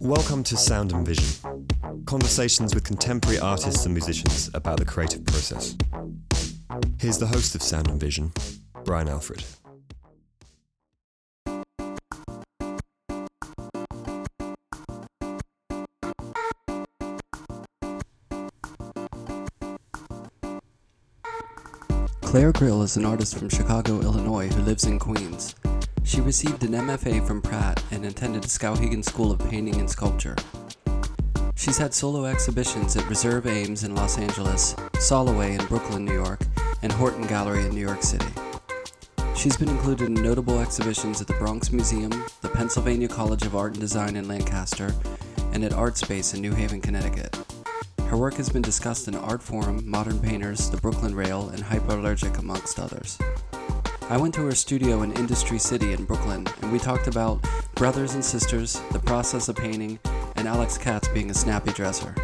Welcome to Sound and Vision. Conversations with contemporary artists and musicians about the creative process. Here's the host of Sound and Vision, Brian Alfred. Clare Grill is an artist from Chicago, Illinois who lives in Queens. She received an MFA from Pratt and attended the Skowhegan School of Painting and Sculpture. She's had solo exhibitions at Reserve Ames in Los Angeles, Soloway in Brooklyn, New York, and Horton Gallery in New York City. She's been included in notable exhibitions at the Bronx Museum, the Pennsylvania College of Art and Design in Lancaster, and at Artspace in New Haven, Connecticut. Her work has been discussed in Artforum, Modern Painters, the Brooklyn Rail, and Hyperallergic, amongst others. I went to her studio in Industry City in Brooklyn, and we talked about brothers and sisters, the process of painting, and Alex Katz being a snappy dresser.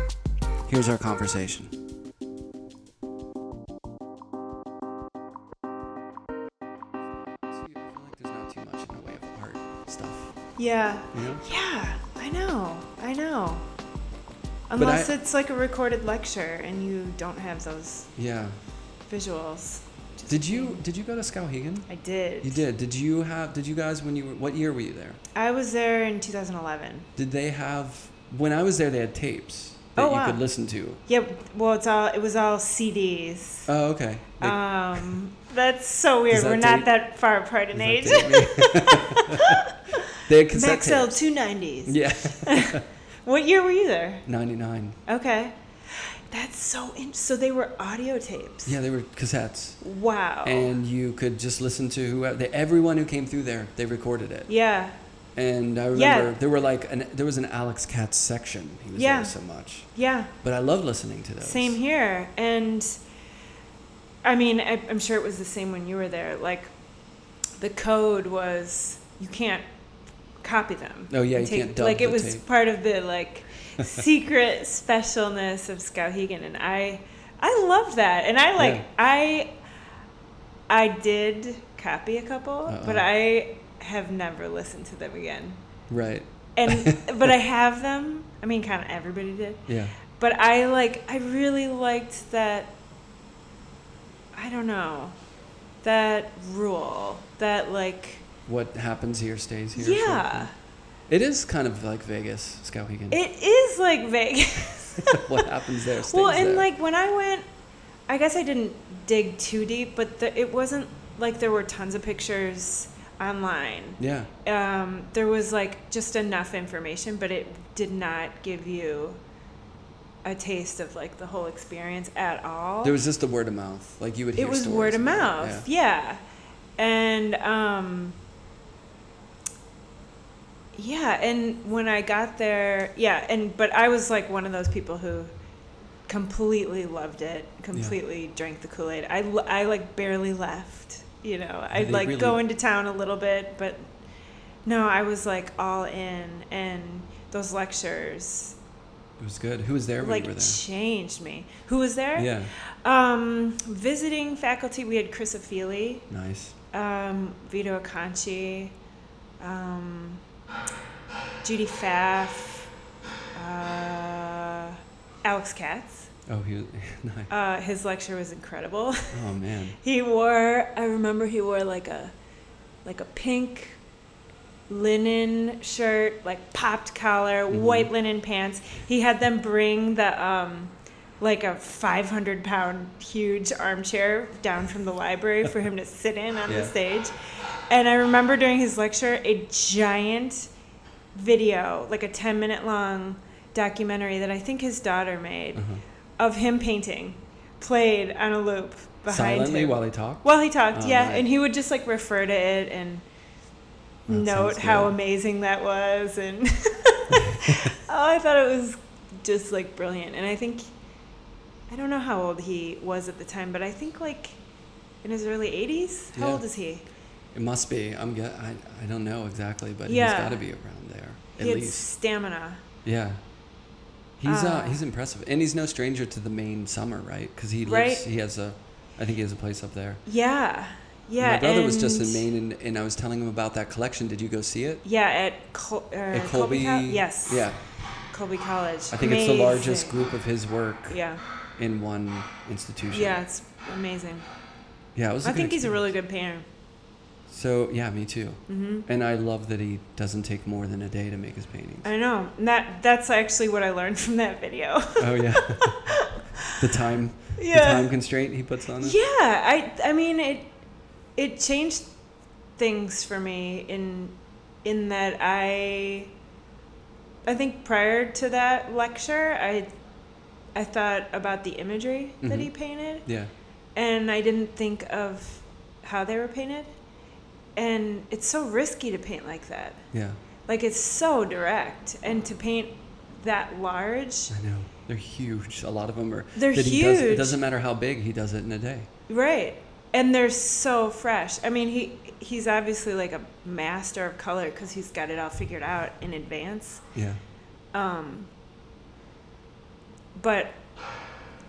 Here's our conversation. Yeah. Yeah. Yeah, I know. I know. Unless I- it's like a recorded lecture and you don't have those Yeah. visuals. Just Did you did you go to Skowhegan? I did. You did. Did you have? Did you guys when you were? What year were you there? I was there in 2011. Did they have? When I was there, they had tapes that Oh, you could listen to. Yep. Well, it's all it was all CDs. Oh, okay. They- Um, that's so weird. that We're not that far apart in age. date they had cassette Maxell tapes. 290s. Yeah. What year were you there? Ninety nine. Okay. That's so in- so they were audio tapes. Yeah, they were cassettes, Wow. and you could just listen to whoever. Everyone who came through there, they recorded it. yeah. And I remember Yeah. there were like an there was an Alex Katz section. He was Yeah. there so much. Yeah. But I love listening to those. Same here. And I mean, I, I'm sure it was the same when you were there. Like, the code was you can't copy them. Oh, yeah, you Take- can't Like, it was tape. part of the like secret specialness of Skowhegan, and I, I loved that. And I like Yeah. I, I did copy a couple, uh-uh. but Uh-oh. I have never listened to them again. Right. And but I have them. I mean, kind of everybody did Yeah. but I like I really liked that I don't know that rule that like What happens here stays here. sort of yeah. It is kind of like Vegas, Skowhegan. it is like Vegas what happens there stays well and there. like when I went I guess I didn't dig too deep but the, it wasn't like there were tons of pictures online yeah. um, there was like just enough information but it did not give you a taste of like the whole experience at all There was just the word of mouth. Like you would hear it was word of it, mouth yeah. and um yeah and when i got there yeah and but i was like one of those people who completely loved it completely drank the kool-aid I, I like barely left you know i'd like go into town a little bit but no i was like all in and those lectures It was good. Who was there when like you were there? changed me who was there Yeah. um, visiting faculty, we had Chris Feely, Nice. um, Vito Acconci, um, Judy Pfaff, uh, Alex Katz. Oh, he was nice. Uh, his lecture was incredible. Oh man. he wore, I remember he wore like a, like a pink linen shirt, like popped collar, Mhm. white linen pants. He had them bring the, um, like a 500 pound huge armchair down from the library for him to sit in on Yeah. the stage. And I remember during his lecture, a giant video, like a 10 minute long documentary that I think his daughter made Uh-huh. of him painting played on a loop behind Silently him. while he talked. While he talked, Oh, yeah, nice. and he would just like refer to it and That note how amazing that was, and oh, I thought it was just like brilliant. And I think I don't know how old he was at the time, but I think like in his early 80s. How Yeah. old is he? It must be. I'm. Get, I. I don't know exactly, but Yeah. he's got to be around there at he least. stamina. Yeah. He's uh, Uh, he's impressive, and he's no stranger to the Maine summer, right? Because he Right. lives. He has a I think he has a place up there. Yeah, yeah. My brother was just in Maine, and, and I was telling him about that collection. Did you go see it? Yeah, at, Col- uh, At Colby. Col- yes. Yeah, Colby College. I think it's the largest group of his work Yeah, in one institution. yeah, it's amazing. yeah. It was. I I think he's a really good painter. So yeah, me too. hmm And I love that he doesn't take more than a day to make his paintings. I know. And that that's actually what I learned from that video. oh yeah. the time. The time constraint he puts on it. Yeah, I I mean it it changed things for me in in that I I think prior to that lecture I I thought about the imagery that he Mhm. painted Yeah. and I didn't think of how they were painted. And it's so risky to paint like that. Yeah. Like it's so direct and to paint that large. I know. They're huge. A lot of them are. They're huge. does- it doesn't matter how big he does it in a day. Right. And they're so fresh. I mean, he he's obviously like a master of color cuz he's got it all figured out in advance. Yeah. Um but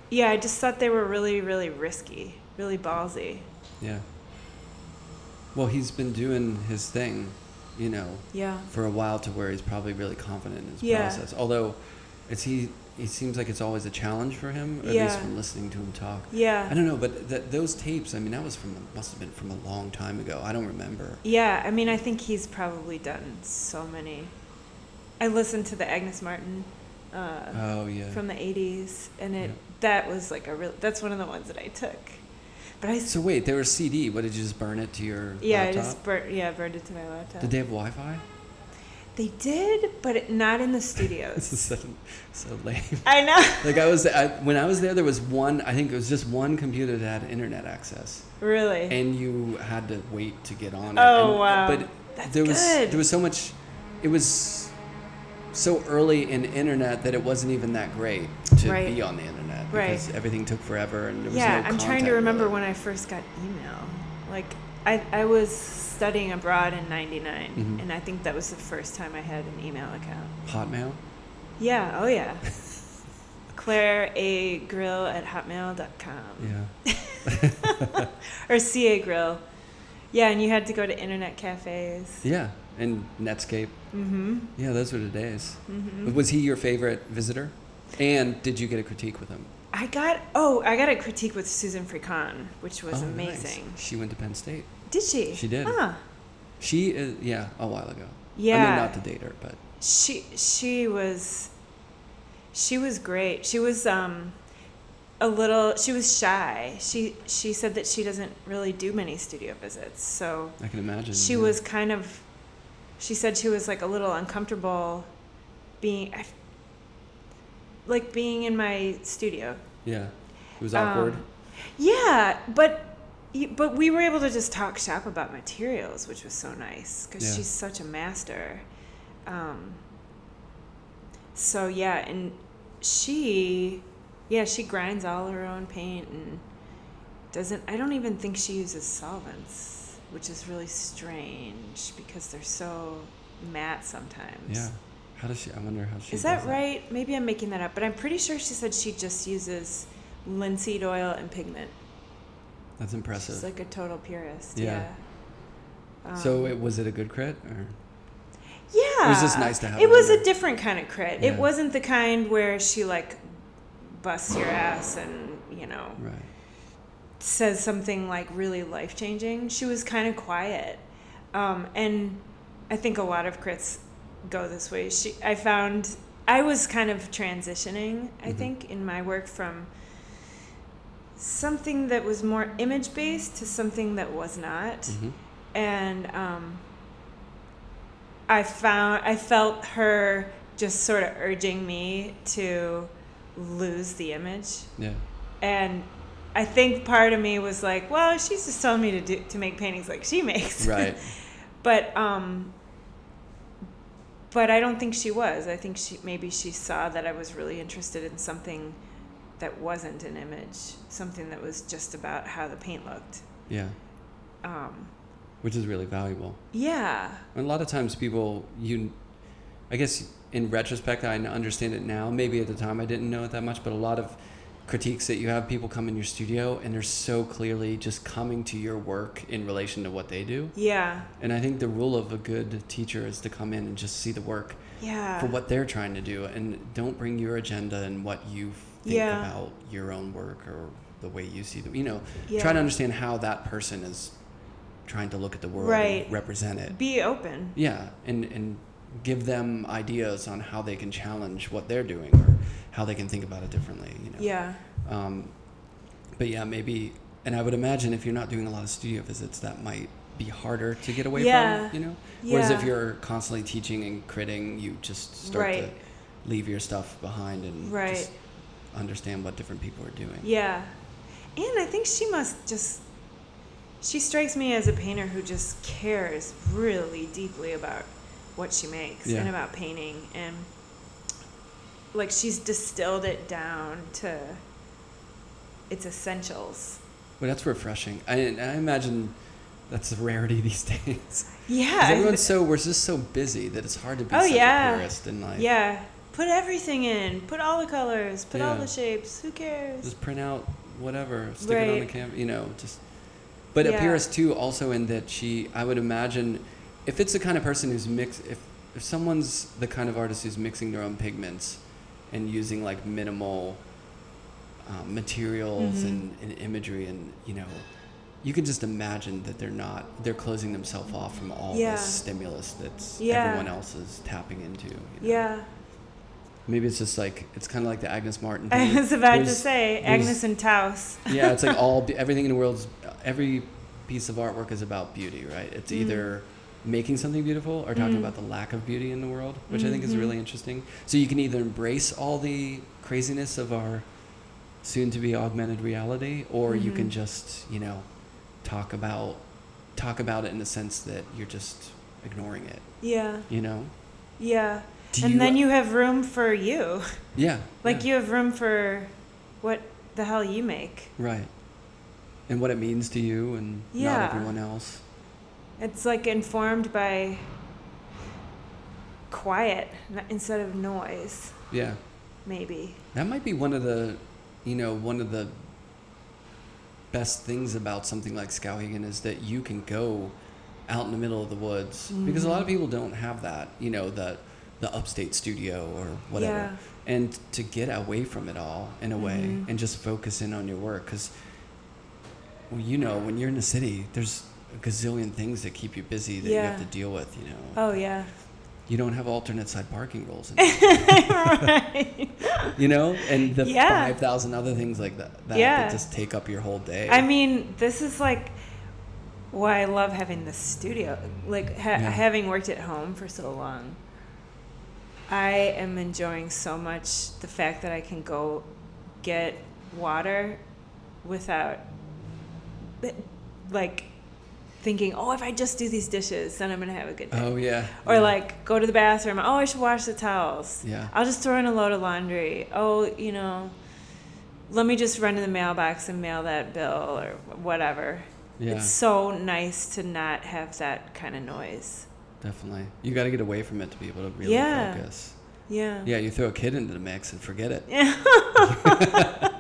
yeah, I just thought they were really really risky, really ballsy. Yeah. Well, he's been doing his thing, you know, Yeah. for a while to where he's probably really confident in his Yeah. process. Although, it's he. He seems like it's always a challenge for him, at least from listening to him talk. Yeah. I don't know, but th- those tapes. I mean, that was from must have been from a long time ago. I don't remember. Yeah, I mean, I think he's probably done so many. I listened to the Agnes Martin uh, Oh yeah. from the '80s, and it Yeah. that was like a real. That's one of the ones that I took. But I so wait, there was CD. What did you just burn it to your laptop? yeah, I just burnt yeah burned it to my laptop. Did they have Wi-Fi? They did, but it, not in the studios. This is so, so lame. I know. Like I was, I, when I was there, there was one. I think it was just one computer that had internet access, really. and you had to wait to get on it. Oh, And- wow. But That's there was good. there was so much. It was so early in internet that it wasn't even that great to Right. be on the internet Right. because everything took forever and there was yeah, no I'm trying to remember really. when I first got email. Like, I I was studying abroad in '99, Mhm. and I think that was the first time I had an email account. Hotmail. Yeah, oh yeah. Clare A Grill at hotmail.com. Yeah. Or CA Grill. Yeah, and you had to go to internet cafes. Yeah, and Netscape. Mm-hmm. Yeah, those were the days. Mm-hmm. Was he your favorite visitor? And did you get a critique with him? I got oh, I got a critique with Susan Frecon, which was Oh, nice. amazing. She went to Penn State. Did she? She did. Huh. She is, yeah, a while ago. Yeah. I mean, not to date her, but she she was she was great. She was um a little she was shy. She she said that she doesn't really do many studio visits. So I can imagine. she yeah. was kind of she said she was like a little uncomfortable being I like being in my studio Yeah. It was awkward. Um, yeah but but we were able to just talk shop about materials which was so nice because Yeah. she's such a master um, so yeah and she yeah she grinds all her own paint and doesn't i don't even think she uses solvents which is really strange because they're so matte sometimes yeah. How does she? I wonder how she. is that right maybe i'm making that up but i'm pretty sure she said she just uses linseed oil and pigment That's impressive. she's like a total purist Yeah. yeah, so Um, it, was it a good crit or? Yeah. It was just nice to have It it was a different kind of crit. Yeah. It wasn't the kind where she like busts your ass and, you know, Right. says something like really life changing. She was kind of quiet. Um, and I think a lot of crits go this way. She I found I was kind of transitioning, I Mhm. think, in my work from something that was more image based to something that was not hmm and um, I found I felt her just sort of urging me to lose the image, Yeah. and I think part of me was like, well, she's just telling me to do to make paintings like she makes, Right. but um, but I don't think she was. I think she maybe she saw that I was really interested in something that wasn't an image, something that was just about how the paint looked. Yeah. Um, Which is really valuable. yeah. A lot of times people, you, I guess in retrospect, I understand it now. Maybe at the time I didn't know it that much, but a lot of critiques that you have people come in your studio and they're so clearly just coming to your work in relation to what they do. Yeah. And I think the rule of a good teacher is to come in and just see the work Yeah. for what they're trying to do and don't bring your agenda and what you think Yeah. about your own work or the way you see the you know Yeah. try to understand how that person is trying to look at the world Right. and represent it Be open. yeah and and give them ideas on how they can challenge what they're doing or how they can think about it differently you know Yeah. um, but yeah maybe and i would imagine if you're not doing a lot of studio visits that might be harder to get away Yeah. from you know whereas if you're constantly teaching and critting you just start Right. to leave your stuff behind and Right. just understand what different people are doing Yeah. And I think she must just she strikes me as a painter who just cares really deeply about what she makes Yeah. and about painting and like she's distilled it down to its essentials. but that's refreshing I, I imagine that's a rarity these days. Yeah. everyone's so we're just so busy that it's hard to be Oh, yeah. a purist in life yeah. Put everything in. Put all the colors. Put all the shapes. Who cares? just print out whatever stick it on the Right. camera you know just but a purist too also in that she i would imagine if it's the kind of person who's mix if if someone's the kind of artist who's mixing their own pigments and using like minimal um, materials Mhm. and, and imagery and you know you can just imagine that they're not they're closing themselves off from all Yeah. this stimulus that's Yeah. everyone else is tapping into you know? Yeah. maybe it's just like it's kind of like the agnes martin I was about to say Agnes and Taos. yeah, it's like all everything in the world's every piece of artwork is about beauty, right? It's Mm. either making something beautiful or talking Mm. about the lack of beauty in the world, which I think is Mhm. really interesting. So you can either embrace all the craziness of our soon to be augmented reality or you can Mhm. just, you know, talk about talk about it in the sense that you're just ignoring it, Yeah. you know? Yeah. Do and then you have room for you. Yeah. Like yeah, you have room for what the hell you make. Right. And what it means to you and Yeah. not everyone else. It's like informed by quiet instead of noise, Yeah. maybe. That might be one of the, you know, one of the best things about something like Skowhegan is that you can go out in the middle of the woods because a lot of Mhm. people don't have that, you know, the the upstate studio or whatever, Yeah. and to get away from it all in a way Mhm. and just focus in on your work because, well, you know, when you're in the city, there's gazillion things that keep you busy that you have to deal with. You know, Oh yeah. you don't have alternate side parking rules. Right. you know, and the Yeah. five thousand other things like that that, Yeah. that just take up your whole day. I mean, this is like why I love having the studio. Like ha- Yeah. having worked at home for so long, I am enjoying so much the fact that I can go get water without like thinking, "Oh, if I just do these dishes, then I'm going to have a good day." oh yeah. Or yeah. like go to the bathroom. Oh, I should wash the towels. Yeah. I'll just throw in a load of laundry. Oh, you know, let me just run to the mailbox and mail that bill or whatever. yeah, It's so nice to not have that kind of noise. definitely. You got to get away from it to be able to really Yeah. focus. Yeah. Yeah, you throw a kid into the mix and forget it. Yeah.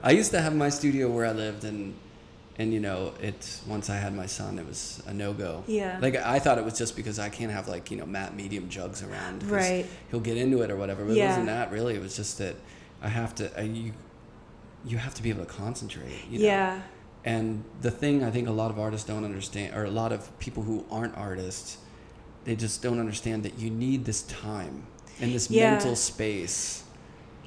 I used to have my studio where I lived, and and you know, it's once I had my son, it was a no go. Yeah. Like I thought it was just because I can't have like you know matte medium jugs around Right. He'll get into it or whatever. But it wasn't that really. It was just that I have to. I, you you have to be able to concentrate. You know? yeah. And the thing I think a lot of artists don't understand, or a lot of people who aren't artists, they just don't understand that you need this time and this Yeah. mental space.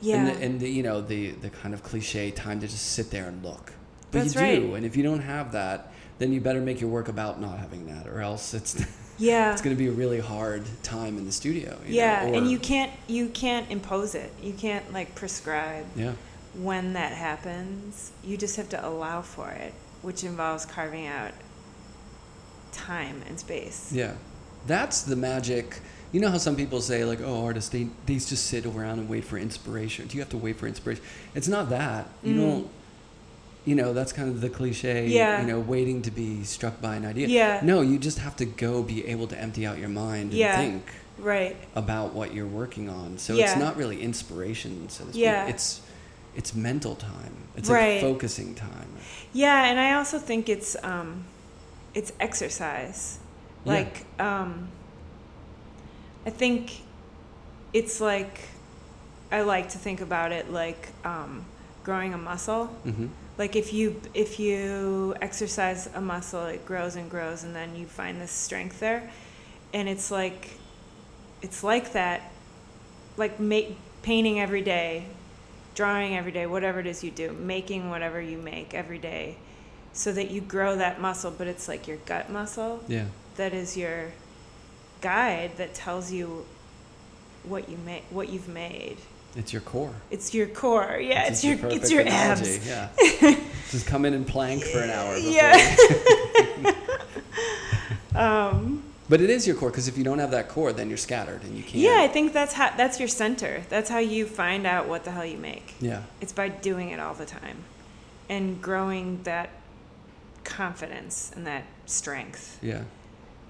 Yeah. And, the, and the, you know, the, the kind of cliche time to just sit there and look. But That's you do. right. And if you don't have that, then you better make your work about not having that, or else it's yeah. it's going to be a really hard time in the studio. you know, yeah, and you can't you can't impose it. You can't like prescribe Yeah. when that happens. You just have to allow for it, which involves carving out time and space. Yeah, that's the magic. You know how some people say like, "Oh, artists they they just sit around and wait for inspiration." Do you have to wait for inspiration? It's not that. You Mm. don't. You know that's kind of the cliche. Yeah. You know, waiting to be struck by an idea. Yeah. No, you just have to go be able to empty out your mind and Yeah. think Right. about what you're working on. So Yeah. it's not really inspiration, so to speak. Yeah. It's it's mental time. It's Right. like focusing time. Yeah, and I also think it's um, it's exercise. Yeah. Like um, I think it's like I like to think about it like um, growing a muscle. hmm Like if you if you exercise a muscle, it grows and grows, and then you find this strength there, and it's like it's like that, like make painting every day, drawing every day, whatever it is you do, making whatever you make every day, so that you grow that muscle. But it's like your gut muscle Yeah. that is your guide that tells you what you make, what you've made. It's your core. It's your core. Yeah, it's, just your perfect it's your analogy, abs. Yeah. Just come in and plank for an hour. Before. Yeah. um, But it is your core because if you don't have that core, then you're scattered and you can't. yeah, I think that's how that's your center. That's how you find out what the hell you make. Yeah. It's by doing it all the time and growing that confidence and that strength. Yeah.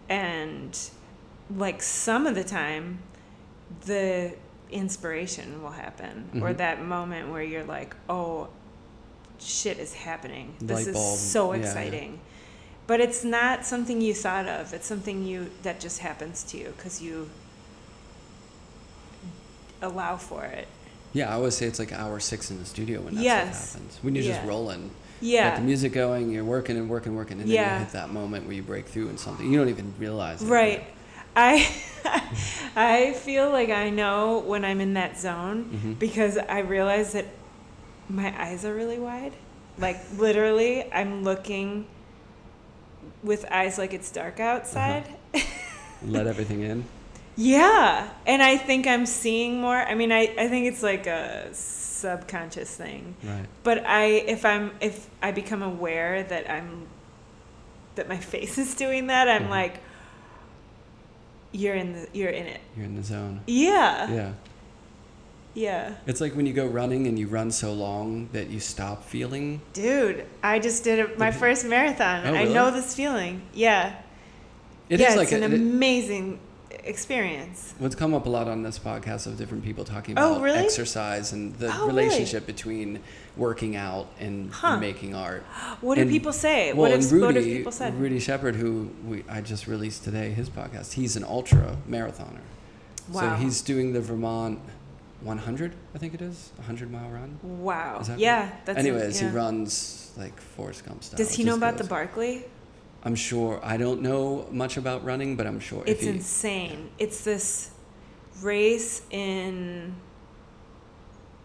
And like some of the time the inspiration will happen or Mhm. that moment where you're like, "Oh, shit is happening. This is so Yeah, yeah. exciting." But it's not something you thought of. It's something you that just happens to you cuz you allow for it. Yeah, I always say it's like hour six in the studio when that Yes. stuff happens. When you're just Yeah. rolling. Got Yeah. the music going, you're working and working, and working, and then Yeah. you hit that moment where you break through and something. You don't even realize it. Right. I I feel like I know when I'm in that zone Mhm. because I realize that my eyes are really wide. Like literally, I'm looking with eyes like it's dark outside. Let everything in. Yeah, and I think I'm seeing more. I mean, I I think it's like a subconscious thing. Right. But I if I'm if I become aware that I'm that my face is doing that, I'm Mhm. like you're in the you're in it. You're in the zone. Yeah. Yeah. Yeah. It's like when you go running and you run so long that you stop feeling. Dude, I just did it, my first marathon. Oh, I know this feeling. Yeah. It is yeah, like it's an a, it- amazing experience. What's come up a lot on this podcast of different people talking Oh, about really? exercise and the Oh, really? relationship between working out and Huh. making art. What do And- people say? Well, what, if, Rudy, what have people said? Rudy Shepherd, who we, I just released today, his podcast. He's an ultra marathoner. Wow. So he's doing the Vermont 100, I think it is, a 100 mile run. wow. Yeah. That's a- Anyways, yeah. he runs like Forrest Gump style. Does he know about the good. Barkley? I'm sure. I don't know much about running, but I'm sure It's he. insane. It's this race in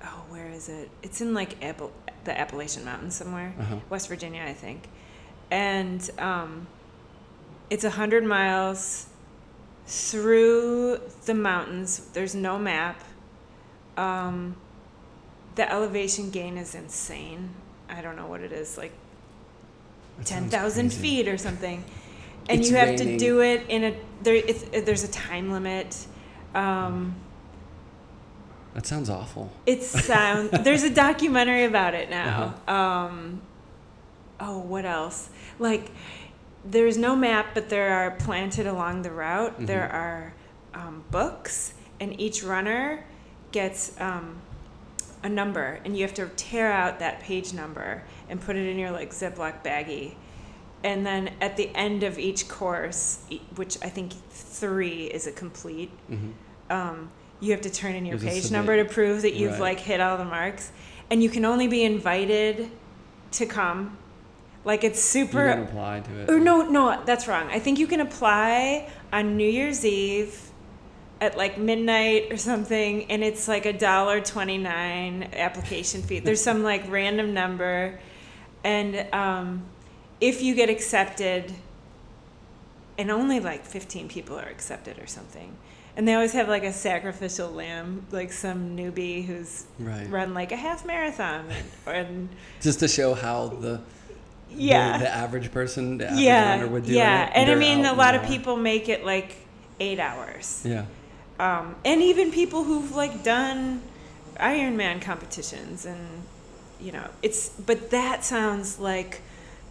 oh, where is it? It's in like Appal- the Appalachian Mountains somewhere, Uh-huh. West Virginia, I think. And um, it's a hundred miles through the mountains. There's no map. Um, the elevation gain is insane. I don't know what it is, like ten thousand feet or something, and It's you have to do it in a there. It's, there's a time limit. Um, That sounds awful. it sounds. there's a documentary about it now. Uh-huh. Um, oh, what else? Like, there's no map, but there are planted along the route. There Mhm. are um, books, and each runner gets um, a number, and you have to tear out that page number and put it in your like Ziploc baggie. And then at the end of each course, which I think three is a complete, hmm um, you have to turn in your There's page number to prove that you've Right. like hit all the marks, and you can only be invited to come. Like it's super. You can apply to it. Or no, no, that's wrong. I think you can apply on New Year's Eve at like midnight or something, and it's like a dollar twenty nine application fee. There's some like random number, and um, if you get accepted, and only like fifteen people are accepted or something. And they always have like a sacrificial lamb, like some newbie who's Right. run like a half marathon, and Just to show how the yeah, the, the average person, the average yeah, would do yeah. it. And I mean, a lot of people make it like eight hours. Yeah. Um, and even people who've like done Ironman competitions and, you know, it's, but that sounds like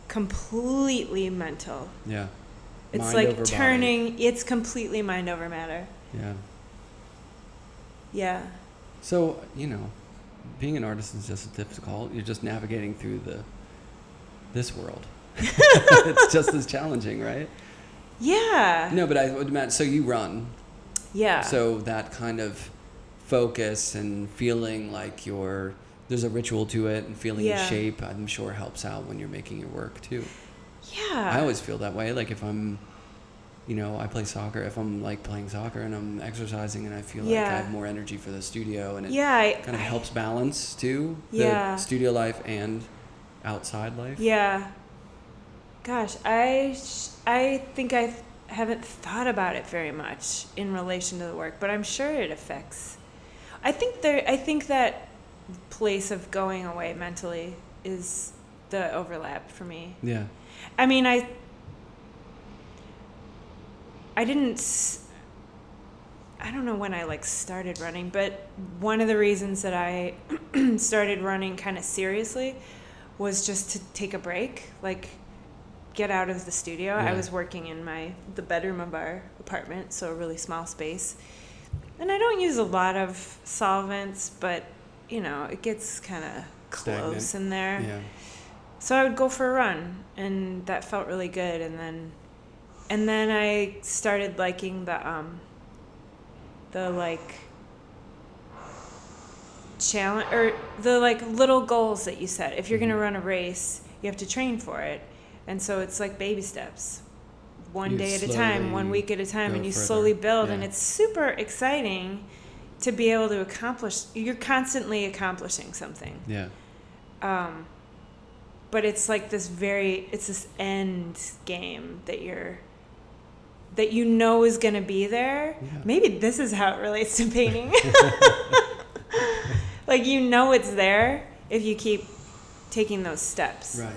completely mental. Yeah. It's Mind like over body. turning, it's completely mind over matter. Yeah. Yeah. So, you know, being an artist is just as difficult. You're just navigating through the this world. it's just as challenging, right? Yeah. No, but I would imagine. So you run. Yeah. So that kind of focus and feeling like you're there's a ritual to it and feeling Yeah. in shape. I'm sure helps out when you're making your work too. yeah. I always feel that way. Like if I'm, you know, I play soccer. If I'm like playing soccer and I'm exercising and I feel like I have more energy for the studio and it yeah. I, kind of I- helps balance too the Yeah. studio life and outside life. Yeah. Gosh, I sh- I think I haven't thought about it very much in relation to the work, but I'm sure it affects. I think there. I think that place of going away mentally is the overlap for me. Yeah. I mean, I I didn't I don't know when I like started running, but one of the reasons that I started running kind of seriously was just to take a break, like get out of the studio. I was working in my the bedroom of our apartment, so a really small space. And I don't use a lot of solvents, but you know, it gets kind of close in there. Yeah. So I would go for a run, and that felt really good. And then, and then I started liking the um, the like challenge or the like little goals that you set. If you're gonna Mhm. run a race, you have to train for it, and so it's like baby steps, one You day at a time, one week at a time, and you further. slowly build, and it's super exciting to be able to accomplish. You're constantly accomplishing something Yeah. um, but it's like this very it's this end game that you're that you know is going to be there Yeah. maybe this is how it relates to painting like you know it's there if you keep taking those steps Right.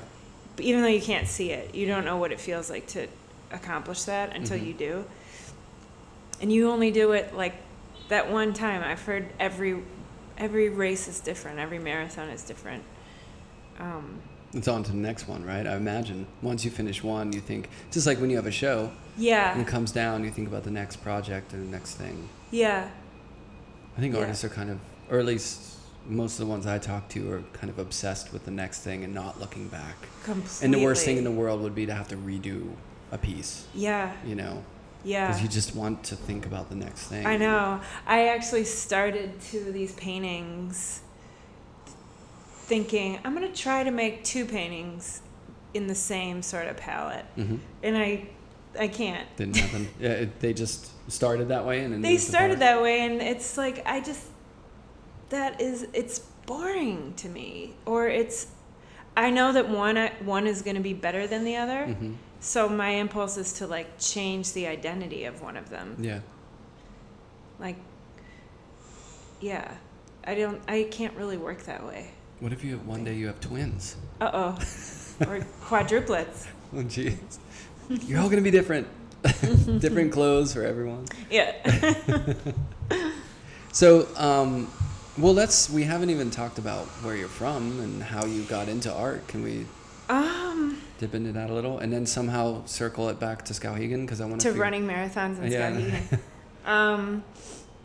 Even though you can't see it you don't know what it feels like to accomplish that until Mhm. you do and you only do it like that one time i've heard every every race is different every marathon is different um, It's on to the next one, right? I imagine once you finish one, you think just like when you have a show Yeah. and it comes down, you think about the next project and the next thing. yeah I think Yeah. artists are kind of, or at least most of the ones I talk to are kind of obsessed with the next thing and not looking back. completely And the worst thing in the world would be to have to redo a piece, yeah you know, yeah because you just want to think about the next thing. I know. I actually started two of these paintings thinking I'm going to try to make two paintings in the same sort of palette. hmm And I I can't. Didn't happen. yeah, it, they just started that way and then They started that way and it's like I just that is it's boring to me or it's I know that one one is going to be better than the other. Mhm. So my impulse is to like change the identity of one of them. Yeah. Like yeah. I don't I can't really work that way. What if you have one day you have twins? Uh oh. or quadruplets. Oh, jeez. You're all gonna be different. different clothes for everyone. Yeah. So, um, well, let's. We haven't even talked about where you're from and how you got into art. Can we um dip into that a little, and then somehow circle it back to Skowhegan because I want to To running marathons in Yeah. Skowhegan. um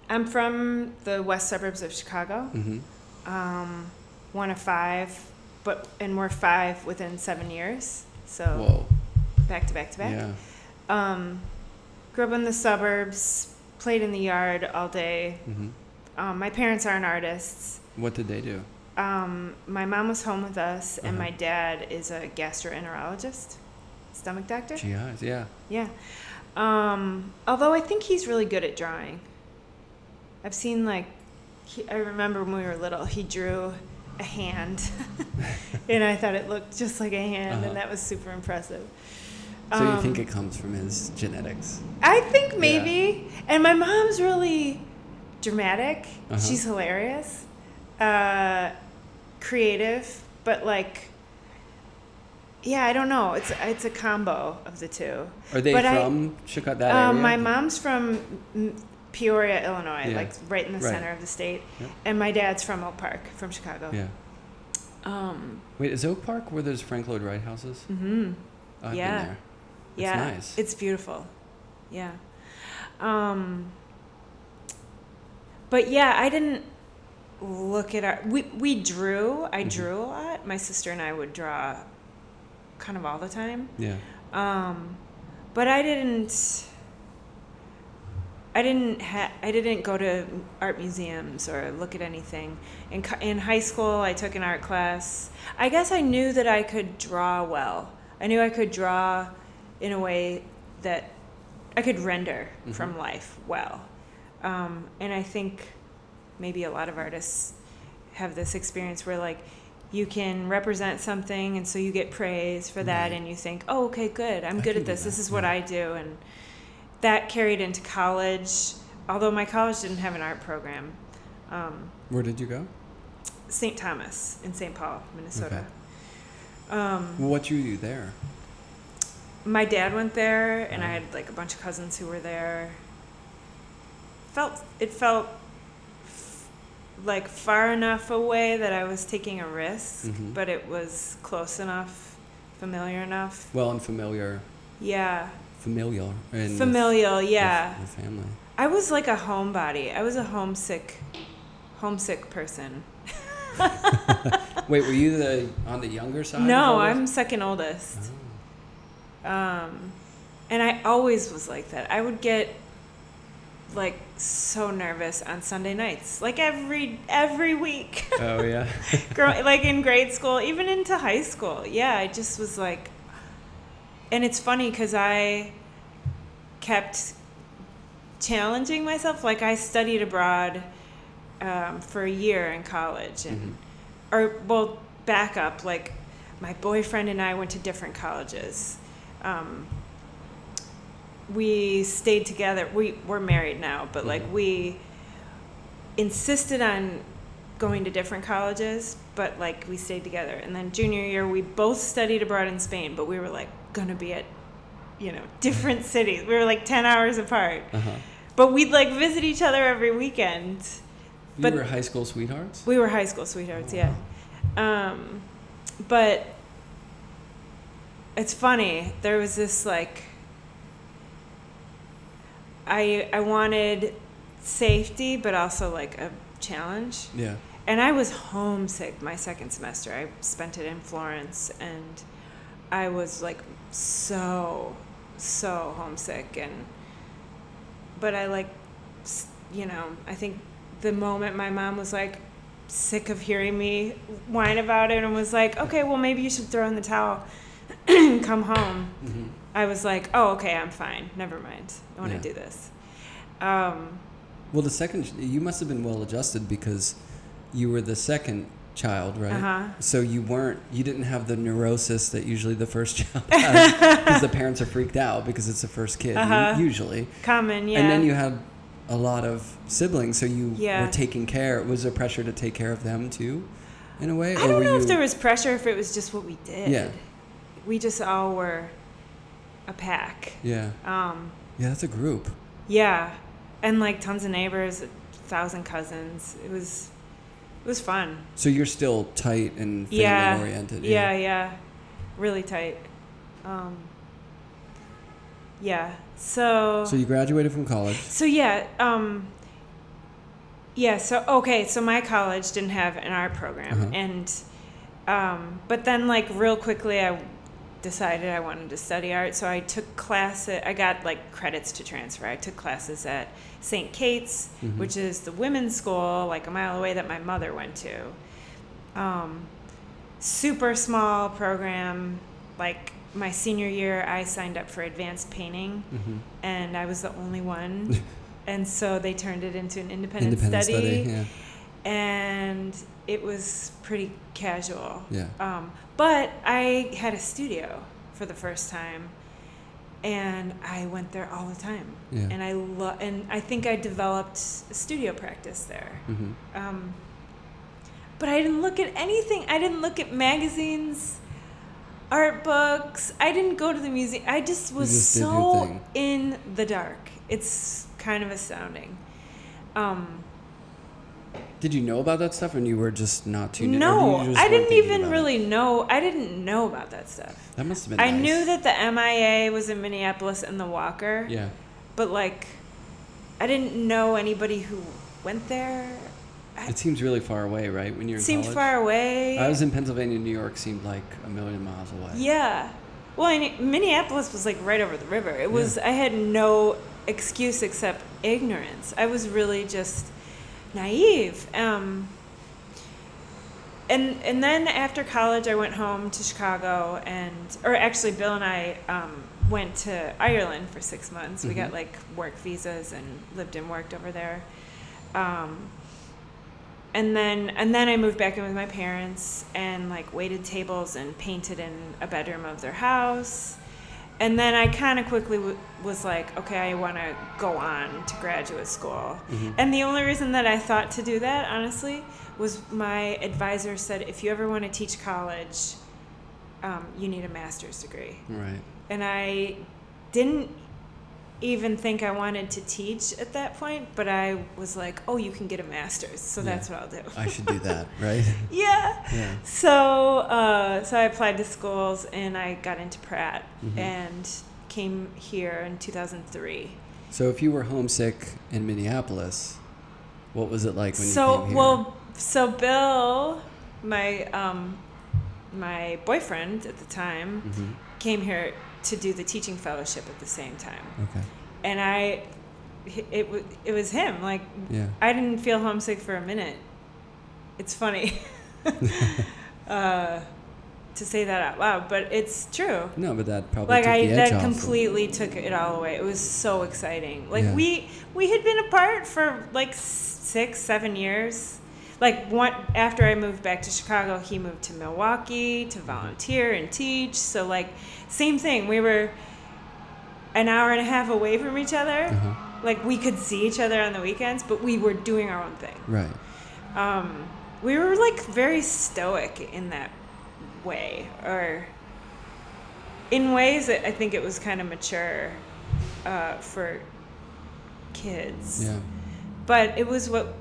I'm from the west suburbs of Chicago. Mm-hmm. Um one of five, but and we're five within 7 years. So Whoa. back to back to back. Yeah. Um grew up in the suburbs, played in the yard all day. hmm Um, my parents aren't artists. What did they do? Um, my mom was home with us, and Uh-huh. my dad is a gastroenterologist, stomach doctor. GIs. Yeah. Yeah. Um, although I think he's really good at drawing. I've seen like, he, I remember when we were little, he drew a hand, and I thought it looked just like a hand, Uh-huh. and that was super impressive. So you think Um, it comes from his genetics? I think maybe. And my mom's really dramatic. Uh-huh. She's hilarious, uh, creative, but like, yeah, I don't know. It's it's a combo of the two. Are they but I- from Chicago? That Um, area? my mom's from Peoria, Illinois, Yeah. like right in the Right. center of the state, Yep. and my dad's from Oak Park, from Chicago. Yeah. Um. Wait, is Oak Park where there's Frank Lloyd Wright houses? hmm Oh, I've Yeah. been there. It's yeah. nice. It's beautiful. Yeah. Um. But yeah, I didn't. look at our we we drew. I drew a lot. My sister and I would draw kind of all the time. Yeah. Um, but I didn't. I didn't ha- I didn't go to art museums or look at anything. In co- in high school, I took an art class. I guess I knew that I could draw well. I knew I could draw in a way that I could render from life well. Um, and I think maybe a lot of artists have this experience where like you can represent something and so you get praise for that Right. and you think oh okay good i'm I good at this this is what yeah. i do and that carried into college although my college didn't have an art program um, Where did you go? st thomas in st paul minnesota Okay. um, Well, what drew you do there? my dad went there and i Oh. had like a bunch of cousins who were there felt it felt f- like far enough away that i was taking a risk Mhm. but it was close enough familiar enough Well, and familiar, yeah familial, and with- familial with yeah your family. i was like a homebody i was a homesick homesick person Wait, were you the on the younger side? no i'm second oldest Oh. Um, and I always was like that. I would get like so nervous on Sunday nights, like every every week. Oh yeah. Grow, like in grade school, even into high school. Yeah, I just was like, and it's funny because I kept challenging myself. Like I studied abroad um, for a year in college, and Mhm. or well, back up. Like my boyfriend and I went to different colleges. Um, we stayed together. We we're married now, but like Mhm. we insisted on going to different colleges, but like we stayed together. And then junior year, we both studied abroad in Spain, but we were like gonna be at, you know, different cities. We were like ten hours apart, Uh-huh. but we'd like visit each other every weekend. You But- were high school sweethearts. We were high school sweethearts, Oh, yeah. Um, but it's funny. There was this like I I wanted safety, but also like a challenge. Yeah. And I was homesick my second semester. I spent it in Florence, and I was like so so homesick and but I like you know, I think the moment my mom was like sick of hearing me whine about it and was like, "Okay, well maybe you should throw in the towel and come home." hmm I was like, "Oh, okay, I'm fine. Never mind. I want to Yeah. do this." Um, Well, the second you must have been well adjusted because you were the second child, right? Uh-huh. So you weren't, you didn't have the neurosis that usually the first child has because the parents are freaked out because it's the first kid, Uh-huh. usually. common, yeah. And then you had a lot of siblings, so you Yeah. were taking care. Was there pressure to take care of them too, in a way? I don't know you, if there was pressure, if it was just what we did. Yeah. We just all were a pack. Yeah, Um, yeah, that's a group. yeah. And like tons of neighbors, a thousand cousins. It was it was fun. So you're still tight and family Yeah. oriented. Yeah, yeah. Really tight. Um, yeah. So So you graduated from college. So yeah, um, yeah. So okay, so my college didn't have an art program, Uh-huh. and um, but then like real quickly, I decided I wanted to study art. So I took classes. I got like credits to transfer. I took classes at St. Kate's, Mhm. which is the women's school like a mile away that my mother went to. Um, super small program. Like my senior year, I signed up for advanced painting hmm and I was the only one. and so they turned it into an independent, Independent study, study. Yeah. and it was pretty casual. Yeah. Um, but I had a studio for the first time, and I went there all the time. Yeah. And I lo- and I think I developed studio practice there. Mm-hmm. Um, but I didn't look at anything. I didn't look at magazines, art books. I didn't go to the museum. I just was just so in the dark. It's kind of astounding. Um, Did you know about that stuff, and you were just not too? no, I didn't even about it? really know. I didn't know about that stuff. That must have been. I nice. knew that the MIA was in Minneapolis and the Walker, Yeah. but like, I didn't know anybody who went there. I- It seems really far away, right? When you're in seemed college. far away. I was in Pennsylvania, New York seemed like a million miles away. Yeah. Well, and Minneapolis was like right over the river. It was. I had no excuse except ignorance. I was really just naive. Um, and and then after college, I went home to Chicago, and or actually, Bill and I um, went to Ireland for six months. We got Mhm. like work visas and lived and worked over there. Um, and then and then I moved back in with my parents and like waited tables and painted in a bedroom of their house. And then I kind of quickly w- was like, okay, I want to go on to graduate school. Mhm. And the only reason that I thought to do that, honestly, was my advisor said, if you ever want to teach college, um, you need a master's degree. Right. And I didn't even think I wanted to teach at that point, but I was like, oh, you can get a master's, so Yeah. that's what I'll do. I should do that, right? yeah. Yeah. So, uh, so I applied to schools and I got into Pratt Mhm. and came here in 2003. So if you were homesick in Minneapolis, what was it like when you so, came here? well, so Bill, my um, my boyfriend at the time, Mhm. came here to do the teaching fellowship at the same time, Okay. and I, it wa- it was him. Like Yeah. I didn't feel homesick for a minute. It's funny uh, to say that out loud, but it's true. No, but that probably Like I, that completely took it all away. It was so exciting. Like Yeah. we we had been apart for like six, seven years. Like one after I moved back to Chicago, he moved to Milwaukee to volunteer and teach. So like same thing. We were an hour and a half away from each other. Uh-huh. Like we could see each other on the weekends, but we were doing our own thing. Right. Um, we were like very stoic in that way, or in ways that I think it was kind of mature uh, for kids. Yeah. But it was what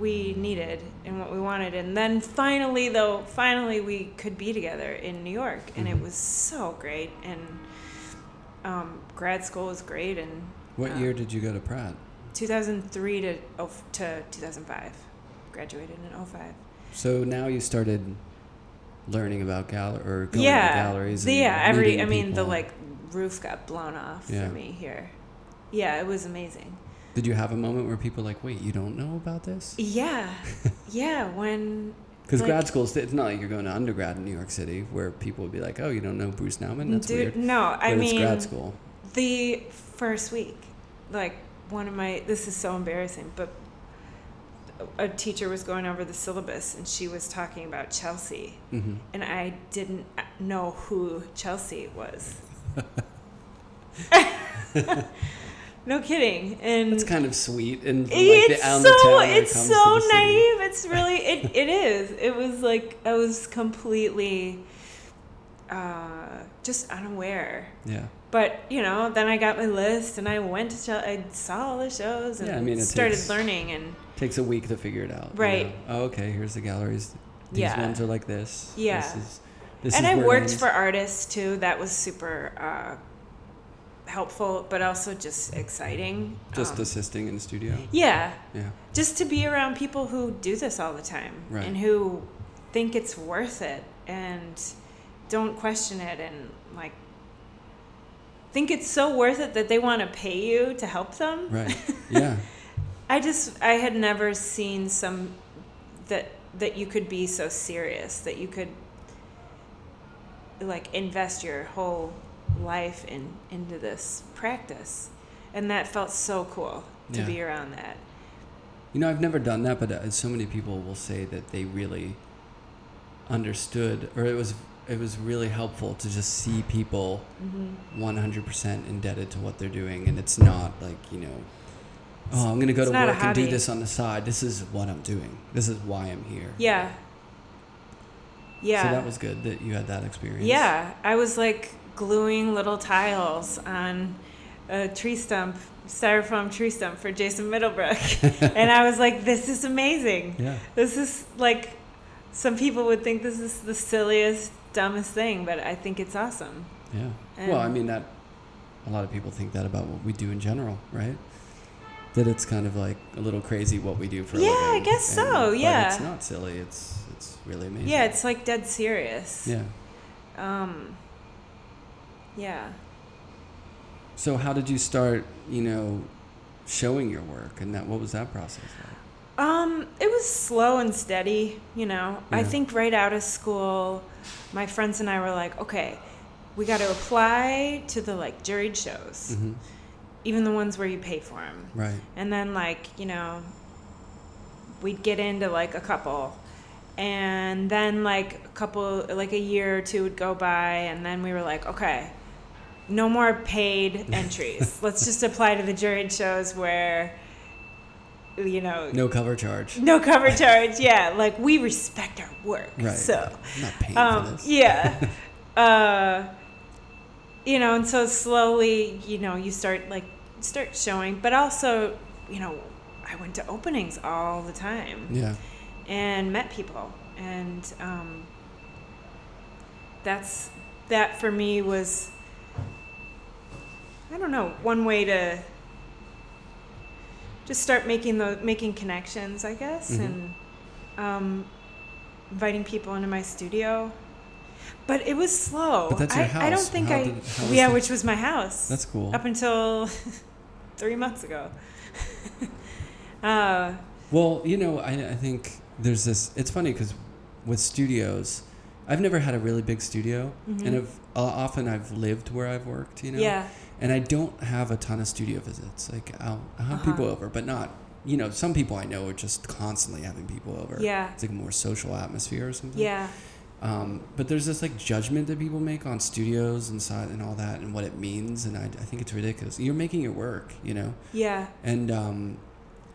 we needed and what we wanted. And then finally, though, finally we could be together in New York, and it Mhm. was so great. And um, grad school was great. And What uh, year did you go to Pratt? 2003 to oh, to 2005. Graduated in 05. So now you started learning about gal or going yeah, to galleries. the- and yeah. Every I mean, the like roof got blown off Yeah. for me here. Yeah, it was amazing. Did you have a moment where people like, wait, you don't know about this? Yeah, yeah. When Because Like- grad school, it's not like you're going to undergrad in New York City where people would be like, oh, you don't know Bruce Nauman? That's dude, weird. no, I but mean it's grad school. the first week, like one of my this is so embarrassing, but a teacher was going over the syllabus and she was talking about Chelsea, hmm and I didn't know who Chelsea was. no kidding, and It's kind of sweet and like it's the on the so it's so the city. naive. It's really it, it is. It was like I was completely uh, just unaware. Yeah. But you know, then I got my list and I went to Chel- I saw all the shows and Yeah, I mean, it started takes- learning and Takes a week to figure it out. you Right. know? Oh, okay, here's the galleries. These Yeah. ones are like this. Yeah. This is, this and I worked for artists too. That was super uh, helpful, but also just exciting. Just Um, assisting in the studio. yeah, Yeah. just to be around people who do this all the time Right. and who think it's worth it and don't question it and like think it's so worth it that they want to pay you to help them. Right. Yeah. I just I had never seen some that that you could be so serious that you could like invest your whole life in into this practice and that felt so cool to Yeah. be around that You know, I've never done that, but uh, so many people will say that they really understood, or it was it was really helpful to just see people mm-hmm. 100% indebted to what they're doing, and it's not like you know, oh, I'm gonna go It's to work and do this on the side. This is what I'm doing. This is why I'm here. yeah yeah So that was good that you had that experience. yeah I was like gluing little tiles on a tree stump styrofoam tree stump for Jason Middlebrook and I was like this is amazing Yeah. This is like some people would think this is the silliest, dumbest thing, but I think it's awesome. Yeah. well, I mean that. A lot of people think that about what we do in general, right? that it's kind of like a little crazy what we do for a Yeah. I guess so, but yeah. it's not silly. It's it's really amazing. Yeah, it's like dead serious. yeah. Um. Yeah. So how did you start? You know, showing your work, and that what was that process like? Um, it was slow and steady, you know. I think right out of school, my friends and I were like, okay, we got to apply to the like juried shows, hmm even the ones where you pay for them. Right. And then like, you know, we'd get into like a couple. And then like a couple like a year or two would go by and then we were like, okay, no more paid entries. Let's just apply to the juried shows where you know, No cover charge. no cover charge. Yeah, like we respect our work. Right. So, I'm not paying for um, this. yeah. uh, you know, and so slowly, you know, you start like start showing, but also, you know, I went to openings all the time Yeah. and met people, and um, that's that for me was. I don't know, one way to just start making the making connections, I guess, Mhm. and um, inviting people into my studio. But it was slow. But that's your I, I don't house. think How I. did- yeah, the- which was my house. That's cool. Up until three months ago. uh, Well, you know, I, I think there's this. It's funny because with studios, I've never had a really big studio, Mhm. and I've, uh, often I've lived where I've worked. You know. yeah. And I don't have a ton of studio visits. Like I'll, I'll have Uh-huh. people over, but not. You know, some people I know are just constantly having people over. Yeah. It's like a more social atmosphere or something. Yeah. Um, but there's this like judgment that people make on studios and side and all that and what it means, and I, I think it's ridiculous. You're making it work, you know, Yeah. and um,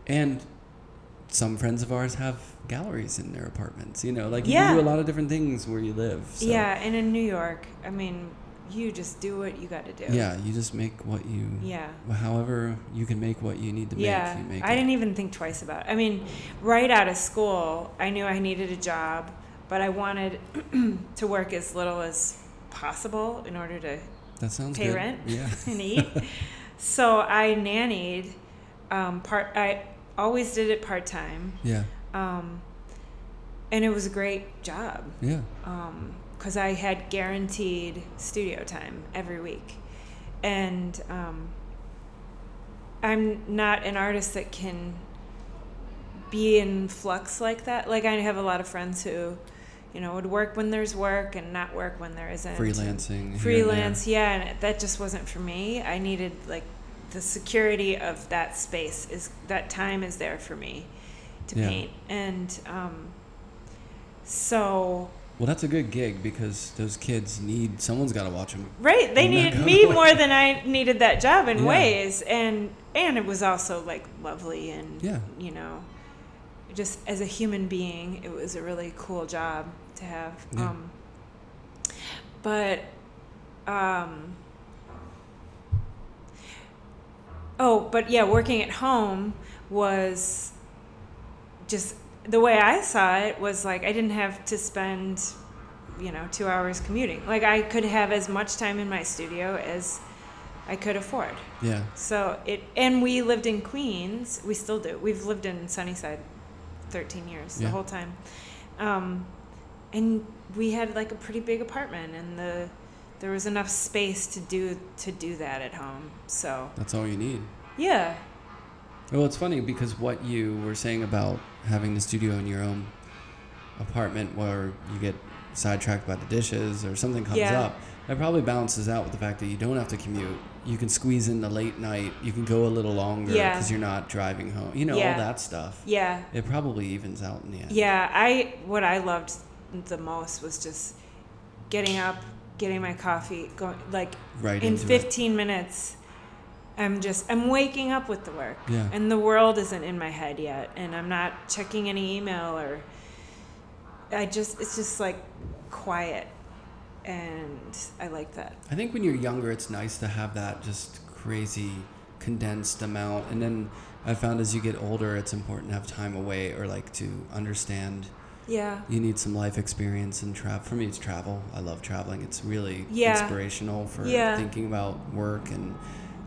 and some friends of ours have galleries in their apartments. You know, like you Yeah. can do a lot of different things where you live. So, Yeah. And in New York, I mean, you just do what you got to do. Yeah, you just make what you. Yeah. However, you can make what you need to Yeah, make. You make I it. didn't even think twice about it. I mean, right out of school, I knew I needed a job, but I wanted to work as little as possible in order to That sounds pay good. rent Yeah. and eat. so I nannied um, part. I always did it part time, yeah. um, and it was a great job Yeah. Because I had guaranteed studio time every week, and um, I'm not an artist that can be in flux like that. Like I have a lot of friends who, you know, would work when there's work and not work when there isn't. Freelancing. Freelance, yeah, and it- that just wasn't for me. I needed like the security of that space is that time is there for me to Yeah. paint, and um, so Well, that's a good gig because those kids need someone's got to watch them. Right, they I'm needed me more than I needed that job in Yeah. ways, and and it was also like lovely and Yeah. you know, just as a human being, it was a really cool job to have. Yeah. Um, but, um, oh, but yeah, working at home was just the way I saw it was like I didn't have to spend, you know, two hours commuting. Like I could have as much time in my studio as I could afford. Yeah. So it, and we lived in Queens. We still do. We've lived in Sunnyside 13 years, Yeah. the whole time. Um, and we had like a pretty big apartment and the, there was enough space to do, to do that at home. So That's all you need. yeah. Well, it's funny because what you were saying about having the studio in your own apartment where you get sidetracked by the dishes or something comes Yeah. up, that probably balances out with the fact that you don't have to commute. You can squeeze in the late night. You can go a little longer Yeah. because you're not driving home. You know, Yeah. all that stuff. Yeah. It probably evens out in the end. Yeah, I what I loved the most was just getting up, getting my coffee, going like Right in into it. 15 minutes. I'm just I'm waking up with the work, Yeah. and the world isn't in my head yet, and I'm not checking any email or. I just it's just like quiet, and I like that. I think when you're younger, it's nice to have that just crazy condensed amount. And then I found as you get older, it's important to have time away or like to understand. Yeah. You need some life experience and travel. For me, it's travel. I love traveling. It's really Yeah. inspirational for Yeah. thinking about work and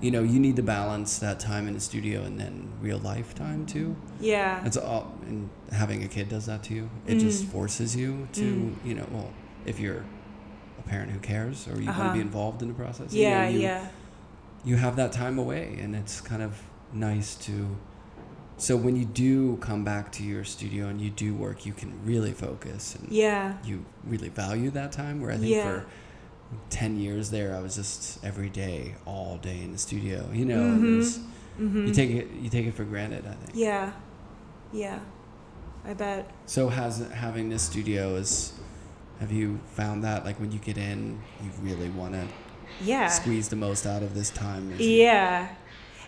you know, you need to balance that time in the studio and then real life time too. Yeah. It's all, and having a kid does that to you. It just Mm. forces you to, Mm. you know, well, if you're a parent who cares or you want to Uh-huh. be involved in the process, you know, yeah, you, yeah. you have that time away and it's kind of nice to so when you do come back to your studio and you do work you can really focus and Yeah. you really value that time where i think Yeah. for 10 years there i was just every day all day in the studio you know Mhm. it was, Mm-hmm. you take it you take it for granted i think Yeah. Yeah. I bet. so has having this studio is have you found that like when you get in you really want to Yeah. squeeze the most out of this time it- Yeah.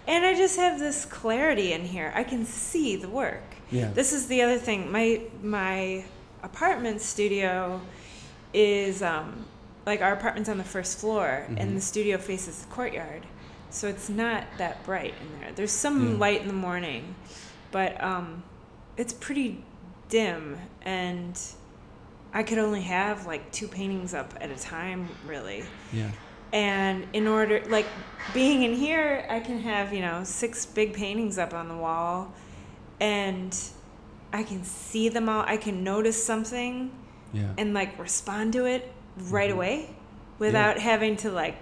And I just have this clarity in here. I can see the work. yeah This is the other thing. My my apartment studio is um like our apartment's on the first floor Mhm. and the studio faces the courtyard. So it's not that bright in there. There's some Yeah. light in the morning, but um it's pretty dim and I could only have like two paintings up at a time really yeah and in order like being in here i can have you know six big paintings up on the wall and i can see them all i can notice something yeah and like respond to it right Mhm. away without having to like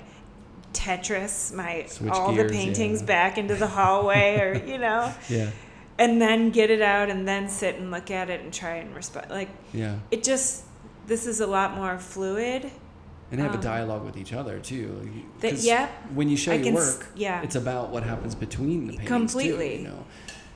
tetris my Switch all gears, the paintings yeah. back into the hallway or you know yeah and then get it out and then sit and look at it and try and respond like yeah it just this is a lot more fluid and have Um, a dialogue with each other too. That yeah When you show I your can s- work, yeah it's about what happens between the paintings Completely. Too, you know.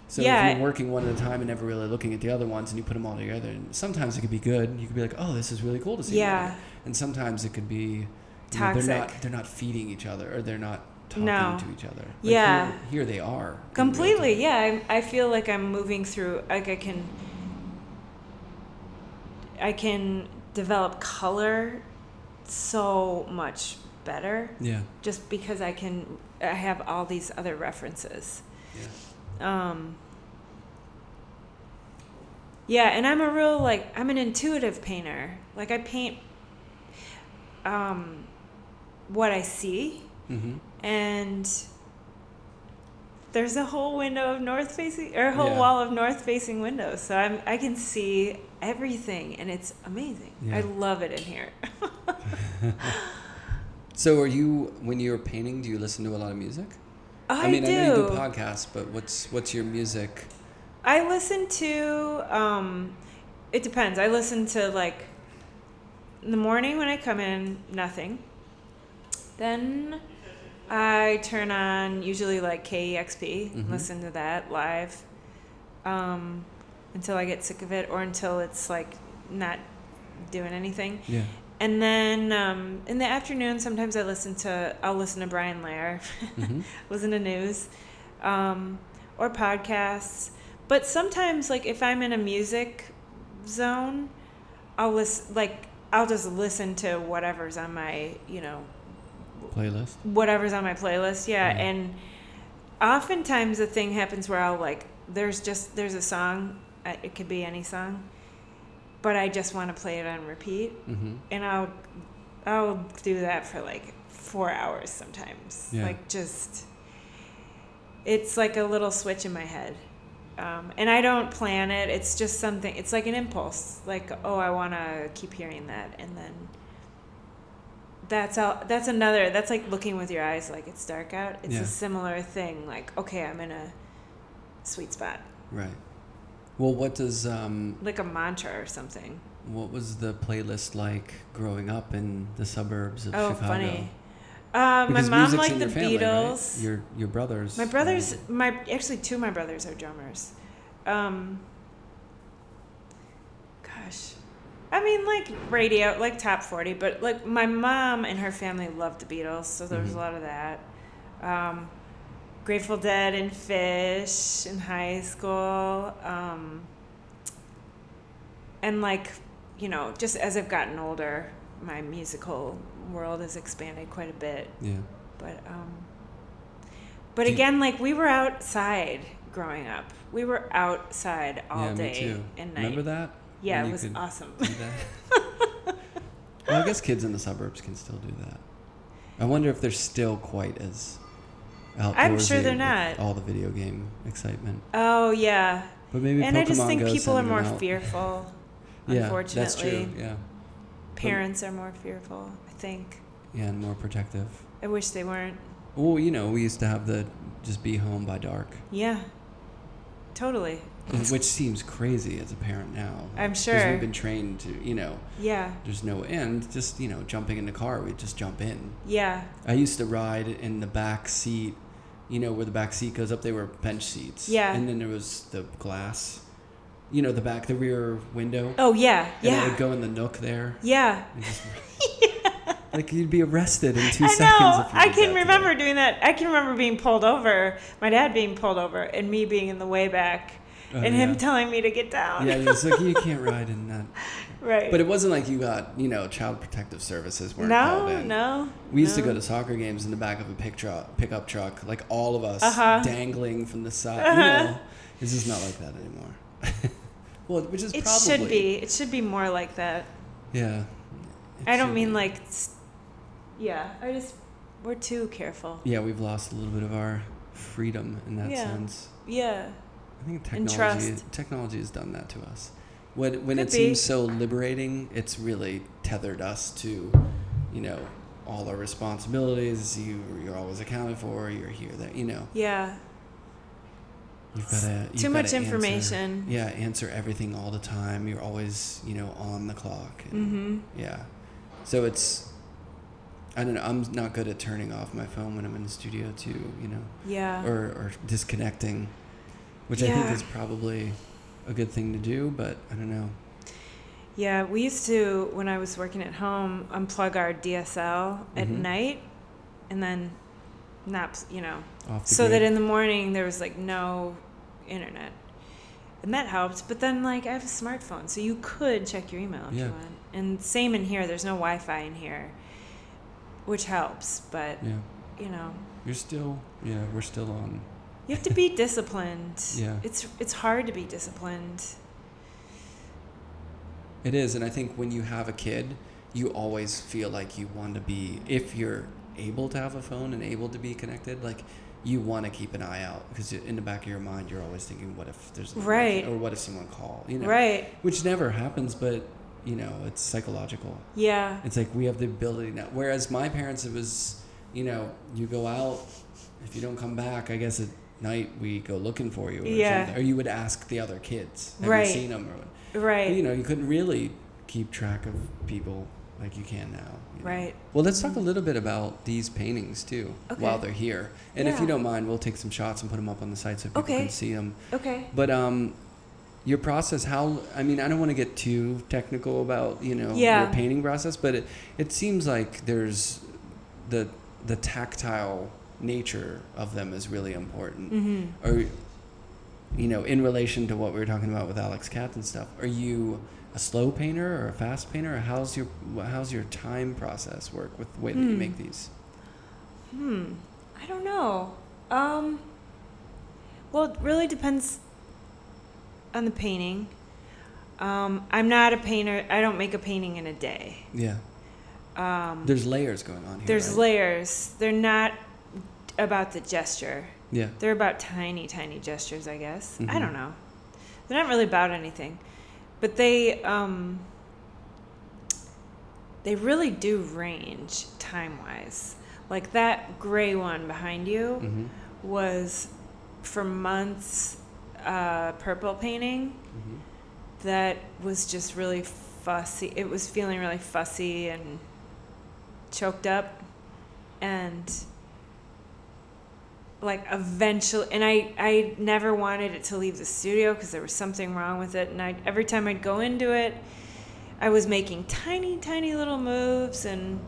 So Yeah. if you're working one at a time and never really looking at the other ones, and you put them all together, and sometimes it could be good. You could be like, "Oh, this is really cool to see." yeah together." And sometimes it could be you know, they're not Toxic. they're not feeding each other or they're not talking No. to each other. Like, Yeah. Here, here they are. completely yeah I, I feel like i'm moving through like i can i can develop color so much better Yeah. just because i can i have all these other references Yeah. um yeah and i'm a real like i'm an intuitive painter like i paint um what i see Mm-hmm. and there's a whole window of north facing or a whole Yeah. wall of north facing windows so i'm i can see everything and it's amazing i love it in here So, are you when you're painting? Do you listen to a lot of music? i, mean, do I know you do podcasts, but what's what's your music? I listen to um it depends. I listen to like in the morning when I come in, nothing. Then I turn on usually like KEXP, Mhm. listen to that live um until I get sick of it or until it's like not doing anything. Yeah. And then um, in the afternoon, sometimes I listen to I'll listen to Brian Lehrer, Mm-hmm. listen to news, um, or podcasts. But sometimes, like if I'm in a music zone, I'll listen. Like I'll just listen to whatever's on my, you know, Playlist. whatever's on my playlist. Yeah, Mhm. and oftentimes the thing happens where I'll like there's just there's a song. It could be any song, but I just want to play it on repeat Mm-hmm. and I'll I'll do that for like four hours sometimes. Yeah. Like just it's like a little switch in my head. Um, and I don't plan it. It's just something. It's like an impulse. Like oh, I want to keep hearing that, and then that's all. That's another. That's like looking with your eyes like it's dark out. It's Yeah. a similar thing. Like okay, I'm in a sweet spot, Right. Well, what does um, like a mantra or something. what was the playlist like growing up in the suburbs of Oh, Chicago? funny. Uh, my mom liked the family, right? Beatles. Your your brothers. My brothers, um, my actually two of my brothers are drummers. Um, gosh, I mean like radio, like top forty, but like my mom and her family loved the Beatles, so there was Mhm. a lot of that. Um, Grateful Dead and Phish in high school, um, and like you know, just as I've gotten older, my musical world has expanded quite a bit Yeah. but um but Do you- again like we were outside growing up we were outside all yeah, day and night Remember that? yeah it was awesome well, I guess kids in the suburbs can still do that. I wonder if they're still quite as outdoorsy I'm sure they're not. All the video game excitement, Oh yeah, but maybe and I just Pokemon think people are more out. fearful. Yeah, unfortunately, that's true. Yeah, parents are more fearful. I think. yeah, and more protective. I wish they weren't. Well, you know, we used to have the just be home by dark, Yeah. Totally. which seems crazy as a parent now. I'm sure. Because we've been trained to, you know, Yeah. there's no end. Just you know, jumping in the car, we just jump in. Yeah. I used to ride in the back seat, you know, where the back seat goes up. They were bench seats. Yeah. And then there was the glass, you know, the back, the rear window. Oh yeah. And it Yeah. would go in the nook there. Yeah. Like you'd be arrested in two I seconds. know. I can remember today. doing that. I can remember being pulled over, my dad being pulled over, and me being in the way back, Oh, and him telling me to get down. Yeah, like you can't ride in that. right. But it wasn't like you got, you know, child protective services weren't called no, in. no. We used to go to soccer games in the back of a pick truck, pickup truck, like all of us Uh-huh. dangling from the side. Uh-huh. You know, it's just not like that anymore. well, which is It probably should be. It should be more like that. Yeah. I don't mean be. like. Yeah. I just. We're too careful. Yeah, we've lost a little bit of our freedom in that Yeah. sense. Yeah. I think technology technology has done that to us. When when Could it be. seems so liberating, it's really tethered us to, you know, all our responsibilities. You you're always accounted for. You're here, That You know, Yeah. you've got to Too much information. Yeah, answer everything all the time. You're always you know on the clock. And, Mm-hmm. Yeah, so it's. I don't know. I'm not good at turning off my phone when I'm in the studio too. You know Yeah. or, or disconnecting, which I think is probably a good thing to do, but I don't know. Yeah, we used to when I was working at home unplug our DSL at Mhm. night, and then not you know so that in the morning there was like no internet, and that helped. But then like I have a smartphone, so you could check your email if Yeah. you want. And same in here. There's no Wi-Fi in here, which helps. But yeah, you know you're still yeah, we're still on. you have to be disciplined. Yeah. it's it's hard to be disciplined. It is, and I think when you have a kid, you always feel like you want to be if you're able to have a phone and able to be connected, like you want to keep an eye out because in the back of your mind you're always thinking, what if there's Right. or what if someone call, you know, Right? which never happens, but you know it's psychological. Yeah. It's like we have the ability now. Whereas my parents, it was, you know, you go out, if you don't come back, I guess at night we go looking for you or Yeah. something. Or you would ask the other kids, have Right. you seen them? Or, Right. you know, you couldn't really keep track of people like you can now. you know. Right. Well, let's talk a little bit about these paintings too, Okay. while they're here. And if you don't mind, we'll take some shots and put them up on the site so people Okay. can see them. Okay. But um, your process, how? I mean, I don't want to get too technical about you know Yeah. your painting process, but it it seems like there's the the tactile nature of them is really important. Mm-hmm. Or you know, in relation to what we were talking about with Alex Katz and stuff, are you a slow painter or a fast painter? Or how's your how's your time process work with the way that you Hmm. make these? Hmm. I don't know. Um. Well, it really depends on the painting. Um, I'm not a painter. I don't make a painting in a day. Yeah, Um, there's layers going on here. there's right? layers. They're not about the gesture. yeah, They're about tiny, tiny gestures, I guess. I Mhm. don't know. They're not really about anything, but they um, they really do range time wise. Like that gray one behind you hmm was for months uh, purple painting hmm that was just really fussy. It was feeling really fussy and choked up, and like eventually, and I I never wanted it to leave the studio because there was something wrong with it, and I every time I'd go into it, I was making tiny tiny little moves and.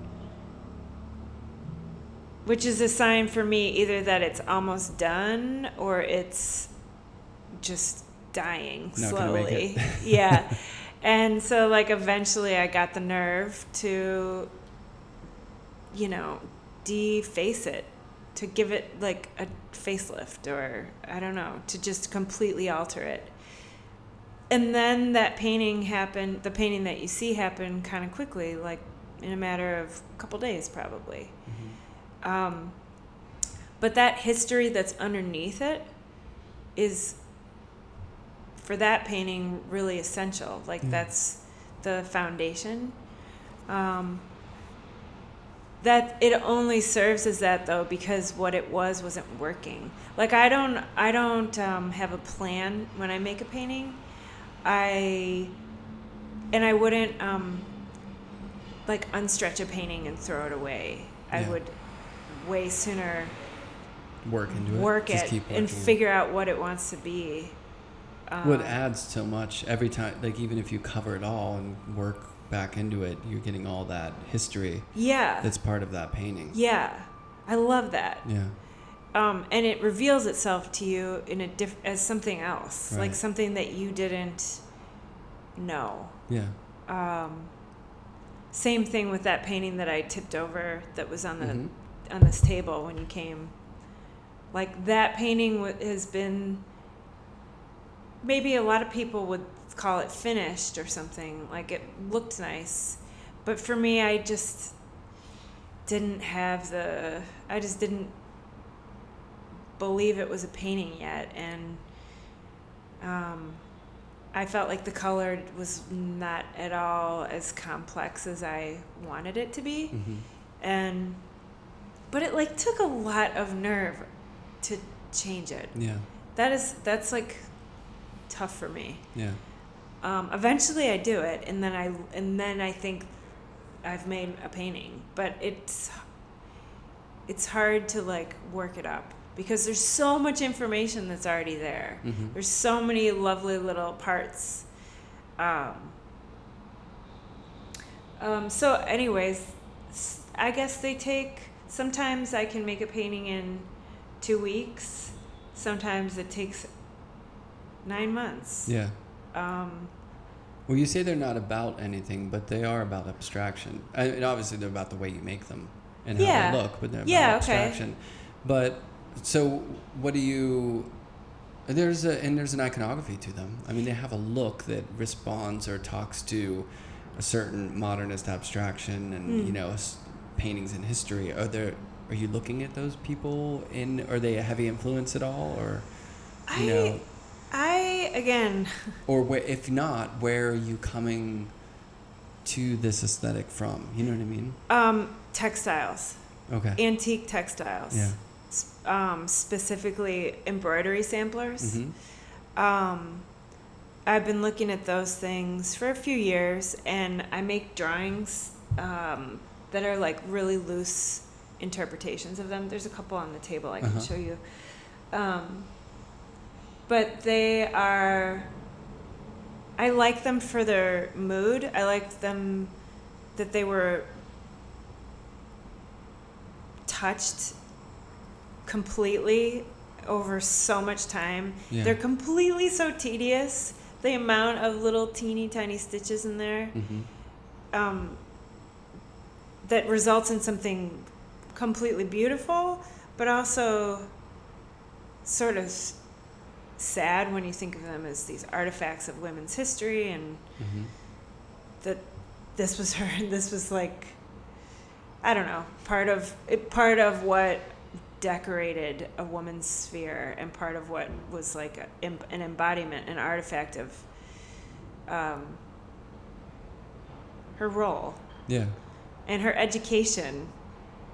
Which is a sign for me either that it's almost done or it's just dying Not slowly. yeah. And so like eventually I got the nerve to you know, deface it, to give it like a facelift or I don't know, to just completely alter it. And then that painting happened, the painting that you see happened kind of quickly, like in a matter of a couple days probably. hmm Um, but that history that's underneath it is for that painting really essential. Like Mm. that's the foundation. Um, that it only serves as that though because what it was wasn't working. Like I don't I don't um, have a plan when I make a painting. I and I wouldn't um, like unstretch a painting and throw it away. I would way sooner Work into it. work Just it keep and figure out what it wants to be. Um, What adds so much every time, like even if you cover it all and work back into it, you're getting all that history yeah, that's part of that painting. yeah, I love that. Yeah. um, and it reveals itself to you in a diff- as something else, like something that you didn't know. Yeah. Um, same thing with that painting that I tipped over that was on the Mhm. on this table when you came. Like that painting wa- has been maybe a lot of people would call it finished or something. Like it looked nice, but for me, I just didn't have the. I just didn't believe it was a painting yet, and um, I felt like the color was not at all as complex as I wanted it to be, hmm and but it like took a lot of nerve to change it. Yeah. That is that's like tough for me. Yeah. Um, eventually, I do it, and then I and then I think I've made a painting. But it's it's hard to like work it up because there's so much information that's already there. hmm There's so many lovely little parts. Um, um, so, anyways, I guess they take. Sometimes I can make a painting in two weeks. Sometimes it takes nine months. Yeah. Um, Well, you say they're not about anything, but they are about abstraction. I and obviously, they're about the way you make them and how Yeah. they look, but they're about Yeah, okay. abstraction. But so, what do you? There's a and there's an iconography to them. I mean, they have a look that responds or talks to a certain modernist abstraction and Mm. you know paintings in history. Are there? Are you looking at those people in? Are they a heavy influence at all, or you I, know, I again, or where, if not, where are you coming to this aesthetic from? You know what I mean? um, textiles, Okay. antique textiles. Yeah. Um, specifically embroidery samplers. hmm Um, I've been looking at those things for a few years, and I make drawings um, that are like really loose interpretations of them. There's a couple on the table I can Uh-huh. show you. Um, but they are. I like them for their mood. I like them that they were touched completely over so much time. Yeah. They're completely so tedious. The amount of little teeny tiny stitches in there hmm um, that results in something completely beautiful, but also sort of sad when you think of them as these artifacts of women's history and hmm that this was her this was like i don't know part of it, part of what decorated a woman's sphere and part of what was like a, an embodiment an artifact of um, her role Yeah. and her education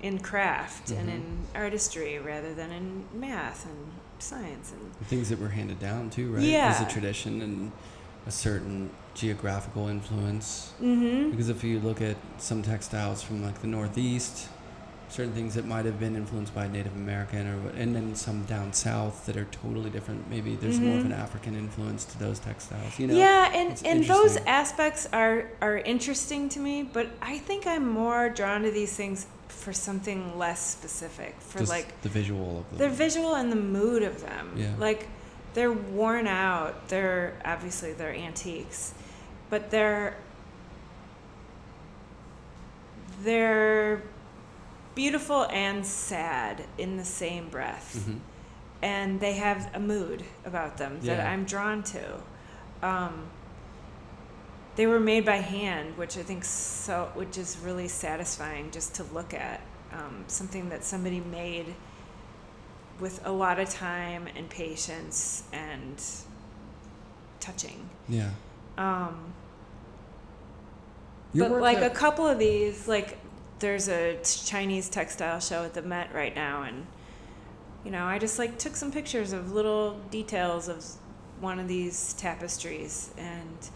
in craft and Mhm. in artistry rather than in math and science and The things that were handed down too, right? Yeah, As a tradition and a certain geographical influence. mm-hmm. Because if you look at some textiles from like the Northeast, certain things that might have been influenced by Native American, or and then some down south that are totally different. Maybe there's more of Mhm. an African influence to those textiles. You know? yeah, and and those aspects are are interesting to me, but I think I'm more drawn to these things for something less specific, for Just like the visual of them. the visual and the mood of them. Yeah. Like they're worn out. They're obviously they're antiques, but they're they're beautiful and sad in the same breath hmm and they have a mood about them that Yeah. I'm drawn to. Um, they were made by hand, which I think so, which is really satisfying just to look at. Um, something that somebody made with a lot of time and patience and touching. Yeah. Um, but like at- a couple of these, like there's a Chinese textile show at the Met right now, and you know, I just like took some pictures of little details of one of these tapestries, and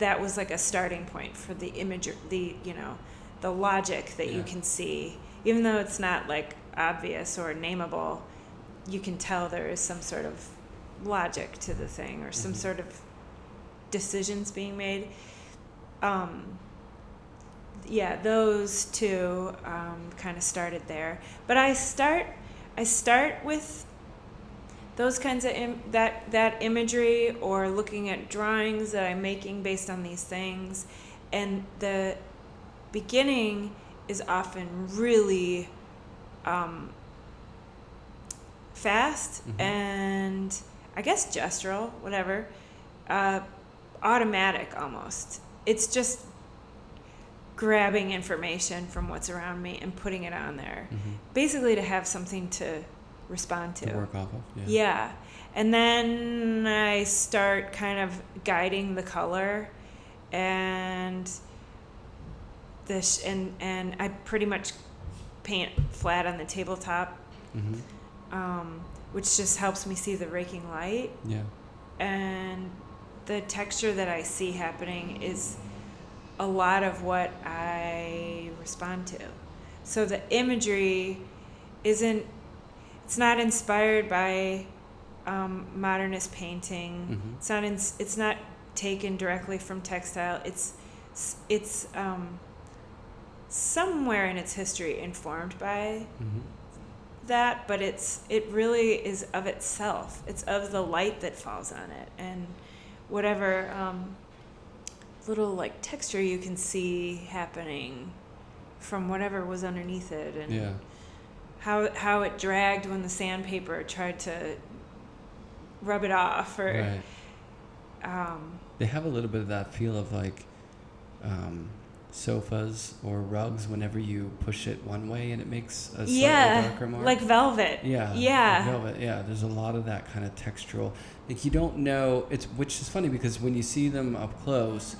that was like a starting point for the image, the you know, the logic that you can see, even though it's not like obvious or nameable, you can tell there is some sort of logic to the thing or some Mhm. sort of decisions being made. Um, yeah, those two um, kind of started there. But I start, I start with those kinds of Im- that that imagery or looking at drawings that I'm making based on these things, and the beginning is often really um, fast Mhm. and I guess gestural, whatever, uh, automatic almost. It's just grabbing information from what's around me and putting it on there, Mhm. basically to have something to respond to work off of. Yeah. yeah. And then I start kind of guiding the color and this and and I pretty much paint flat on the tabletop Mhm. um, which just helps me see the raking light Yeah. and the texture that I see happening is a lot of what I respond to. So the imagery isn't, it's not inspired by um, modernist painting. Mhm. It's not, in, it's not taken directly from textile. It's, it's um, somewhere in its history informed by Mhm. that, but it's it really is of itself. It's of the light that falls on it and whatever um, little like texture you can see happening from whatever was underneath it and Yeah. How how it dragged when the sandpaper tried to rub it off or Right. um, They have a little bit of that feel of like um, sofas or rugs whenever you push it one way and it makes a yeah darker mark. like velvet yeah, yeah like velvet. Yeah, there's a lot of that kind of textural. Like you don't know it's which is funny because when you see them up close,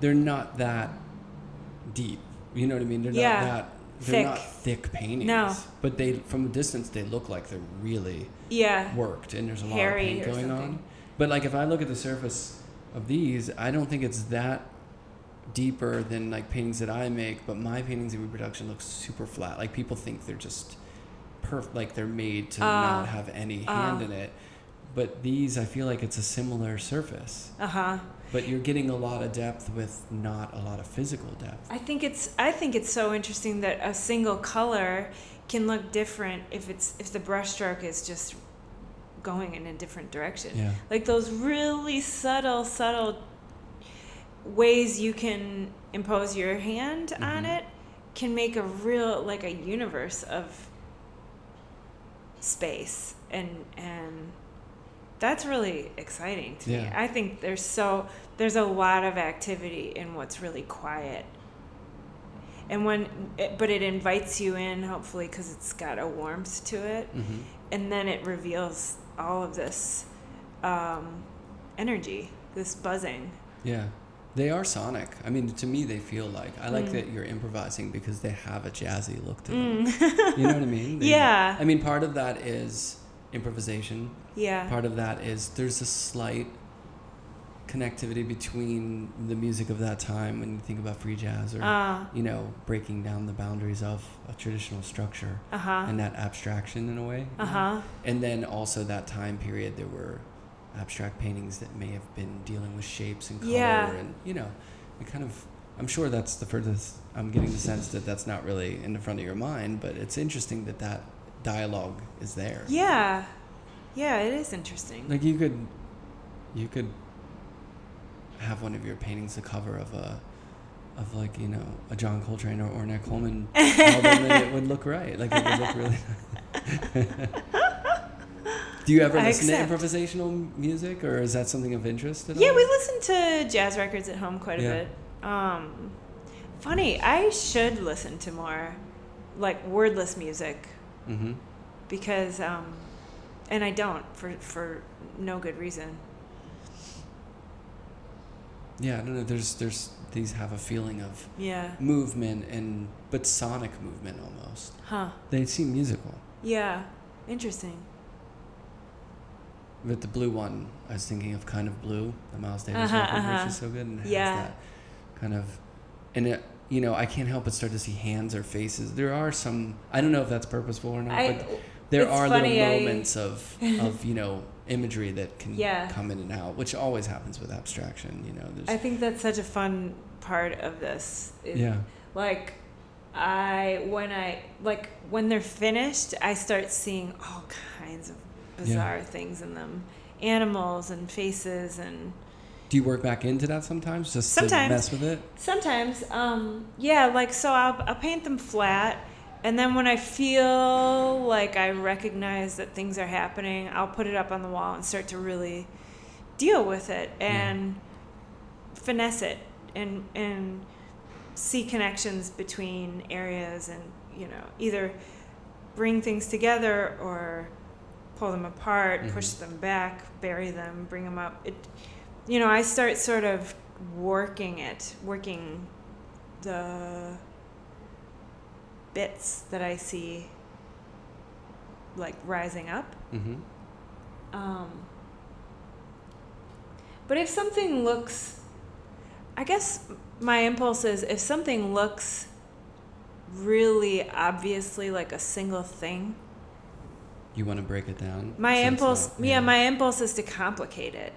they're not that deep. You know what I mean? They're Yeah. not that. They're Thick. not thick paintings. No. But they, from a distance, they look like they're really yeah worked and there's a lot of paint going something. on. But like if I look at the surface of these, I don't think it's that deeper than like paintings that I make, but my paintings in reproduction look super flat. Like people think they're just perfect like they're made to Uh, not have any hand uh. in it. But these I feel like it's a similar surface. uh-huh But you're getting a lot of depth with not a lot of physical depth. I think it's I think it's so interesting that a single color can look different if it's if the brushstroke is just going in a different direction. Yeah. Like those really subtle, subtle ways you can impose your hand on Mhm. it can make a real like a universe of space and and that's really exciting to me. I think there's so there's a lot of activity in what's really quiet. And when it, but it invites you in hopefully cuz it's got a warmth to it hmm and then it reveals all of this um, energy, this buzzing. Yeah. They are sonic. I mean, to me, they feel like. I like Mm. that you're improvising because they have a jazzy look to them. Mm. You know what I mean? They- Yeah. I mean, part of that is improvisation. yeah. Part of that is there's a slight connectivity between the music of that time when you think about free jazz or, Uh you know, breaking down the boundaries of a traditional structure uh-huh. and that abstraction in a way. you Uh know? huh. And then also that time period, there were abstract paintings that may have been dealing with shapes and color Yeah. and, you know, it kind of. I'm sure that's the furthest. I'm getting the sense that that's not really in the front of your mind, but it's interesting that that dialogue is there. Yeah. Yeah, it is interesting. Like you could, you could have one of your paintings the cover of a, of like you know a John Coltrane or Ornette Coleman album, and it would look right. Like it would look really. Nice. Do you ever I listen accept. to improvisational music, or is that something of interest at Yeah, all? we listen to jazz records at home quite a Yeah. bit. Um, funny, I should listen to more like wordless music Mm-hmm. because um, and I don't for for no good reason. Yeah, I don't know. There's there's these have a feeling of Yeah. movement and but sonic movement almost. Huh. They seem musical. Yeah. Interesting. With the blue one, I was thinking of kind of blue, the Miles Davis Uh-huh, record, uh-huh. which is so good and Yeah. has that kind of, and it, you know, I can't help but start to see hands or faces. There are some, I don't know if that's purposeful or not, I, but there are funny, little I- moments of of you know imagery that can Yeah. come in and out, which always happens with abstraction. You know, there's I think that's such a fun part of this. is, yeah, Like, I when I like when they're finished, I start seeing all kinds of bizarre things in them, animals and faces and Do you work back into that sometimes, just Sometimes. to mess with it? sometimes, um, yeah, like so I'll I'll paint them flat. And then when I feel like I recognize that things are happening, I'll put it up on the wall and start to really deal with it and finesse it and and see connections between areas and you know either bring things together or pull them apart, push Mhm. them back, bury them, bring them up. It, you know, I start sort of working it, working the bits that I see like rising up. Mm-hmm. Um, but if something looks, I guess my impulse is if something looks really obviously like a single thing, You want to break it down. my impulse, not- yeah, my impulse is to complicate it.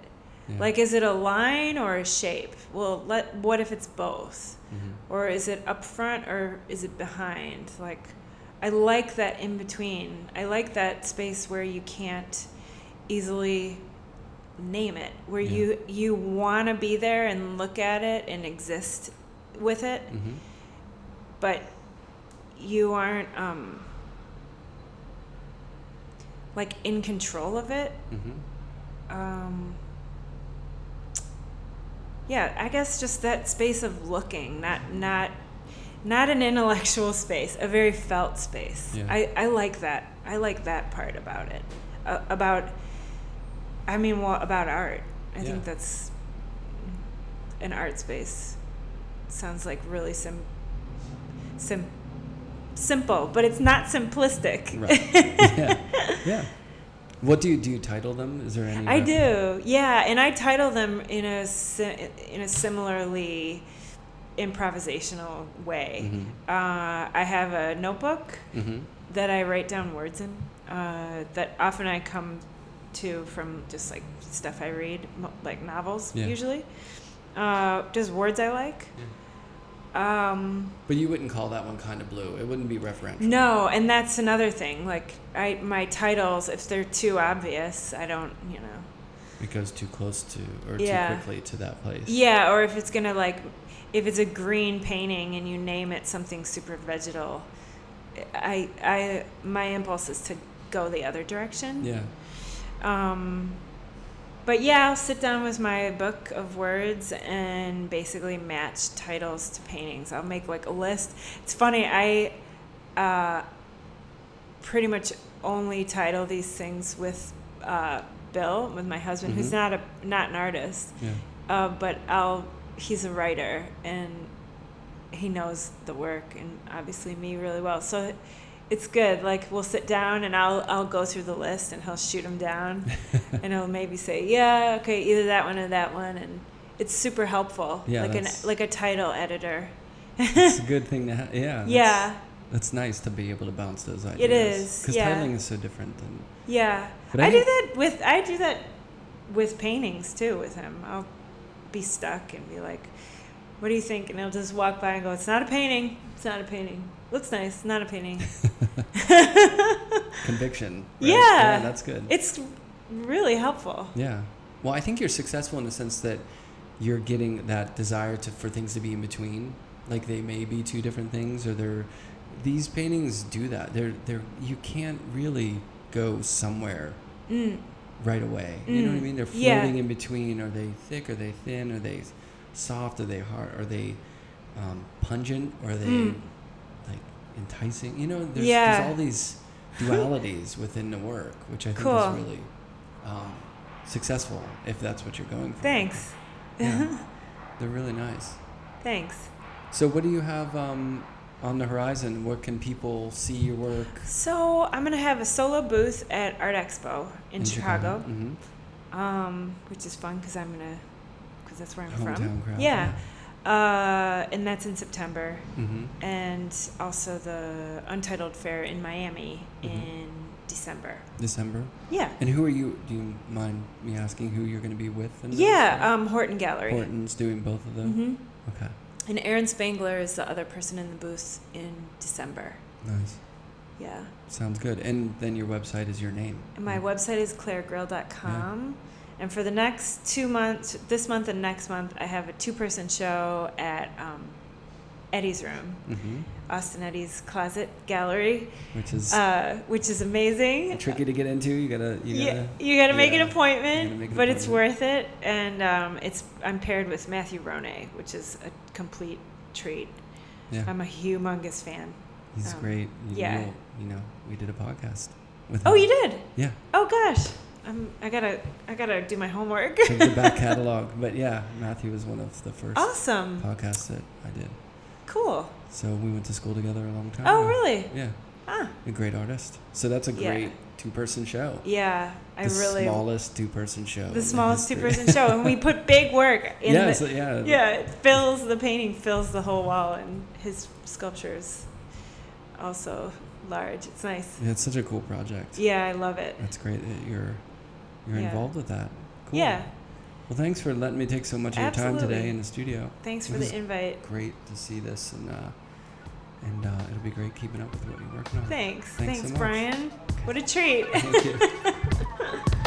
Yeah. Like, is it a line or a shape? Well, let what if it's both? Mhm. or is it up front or is it behind like i like that in between i like that space where you can't easily name it where Yeah. you you want to be there and look at it and exist with it Mhm. but you aren't um like in control of it Mhm. um yeah i guess just that space of looking not not not an intellectual space a very felt space Yeah. i i like that i like that part about it uh, about i mean well about art i Yeah. think that's an art space sounds like really sim sim simple but it's not simplistic Right. yeah. Yeah. What do you do? You title them? Is there any? I do, yeah, and I title them in a in a similarly improvisational way. Mhm. Uh, I have a notebook Mhm. that I write down words in. Uh, that often I come to from just like stuff I read, like novels Yeah. usually. Uh, just words I like. Um, But you wouldn't call that one kind of blue. It wouldn't be referential. no, and that's another thing. Like I, my titles, if they're too obvious, I don't, you know. It goes too close to or Yeah. too quickly to that place. Yeah, or if it's gonna like, if it's a green painting and you name it something super vegetal, I, I, my impulse is to go the other direction. Yeah. Um, but yeah, I'll sit down with my book of words and basically match titles to paintings. I'll make like a list. It's funny, I uh, pretty much only title these things with uh, Bill, with my husband, who's Mhm. not a not an artist. Yeah. Uh, but I'll he's a writer and he knows the work and obviously me really well. So it's good. Like we'll sit down and I'll I'll go through the list and he'll shoot them down and he'll maybe say, "Yeah, okay, either that one or that one." And it's super helpful. Yeah, like an like a title editor. It's a good thing to have. Yeah. that's- Yeah. That's nice to be able to bounce those ideas. It is, Because yeah. titling is so different than. Yeah. But I, I do that with I do that with paintings too with him. I'll be stuck and be like, "What do you think?" And he'll just walk by and go, "It's not a painting. It's not a painting. Looks nice. Not a painting." Conviction. right? Yeah. That's good. it's really helpful. Yeah. Well, I think you're successful in the sense that you're getting that desire to for things to be in between. Like they may be two different things, or they're. These paintings do that. They're they're you can't really go somewhere Mm. right away. You know what I Mm. mean? They're Yeah. floating in between. Are they thick? Are they thin? Are they soft? Are they hard? Are they um, pungent? Or are they Mm. Enticing? You know, there's, Yeah. there's all these dualities within the work, which I think Cool. is really um, successful if that's what you're going for. Thanks. Yeah. They're really nice. Thanks. So, what do you have um, on the horizon? Where can people see your work So I'm gonna have a solo booth at Art Expo in, Chicago, hmm um, which is fun because I'm gonna, because that's where I'm Hometown from. crowd. Yeah. Uh, and that's in September. hmm And also the Untitled Fair in Miami Mhm. in December. December. Yeah. And who are you? Do you mind me asking who you're going to be with? In? Yeah, um, Horton Gallery. Horton's doing both of them. hmm Okay. And Aaron Spangler is the other person in the booth in December. Nice. Yeah. Sounds good. And then your website is your name. And my website is claregrill.com. And for the next two months, this month and next month, I have a two person show at um, Eddy's Room, hmm Austin Eddy's Closet Gallery, Which is uh, which is amazing. tricky to get into. You gotta. You gotta. you got to make yeah, an appointment, make an but it's worth it. And um, it's I'm paired with Matthew Ronay, which is a complete treat. Yeah. I'm a humongous fan. He's um, great. You, yeah. You know, we did a podcast with. Oh, you did? Yeah. Oh gosh, I'm, I gotta I gotta do my homework. Check the back catalog. But yeah, Matthew was one of the first awesome, podcasts that I did. cool. So we went to school together a long time. Oh ago. really? Yeah. Ah, A great artist. So that's a Yeah. great two-person show. yeah. I the really smallest two-person show. the smallest two-person show, and we put big work in yeah, the. so- yeah. yeah, it fills the painting fills the whole wall, and his sculptures is also large. It's nice. Yeah, It's such a cool project. Yeah, I love it. That's great that you're you're Yeah. involved with that. Cool. Yeah. Well, thanks for letting me take so much of your time today in the studio. Thanks It for the invite. Great to see this, and uh, and uh, it'll be great keeping up with what you're working on. Thanks. Thanks Thanks, so much. Brian. What a treat. Thank you.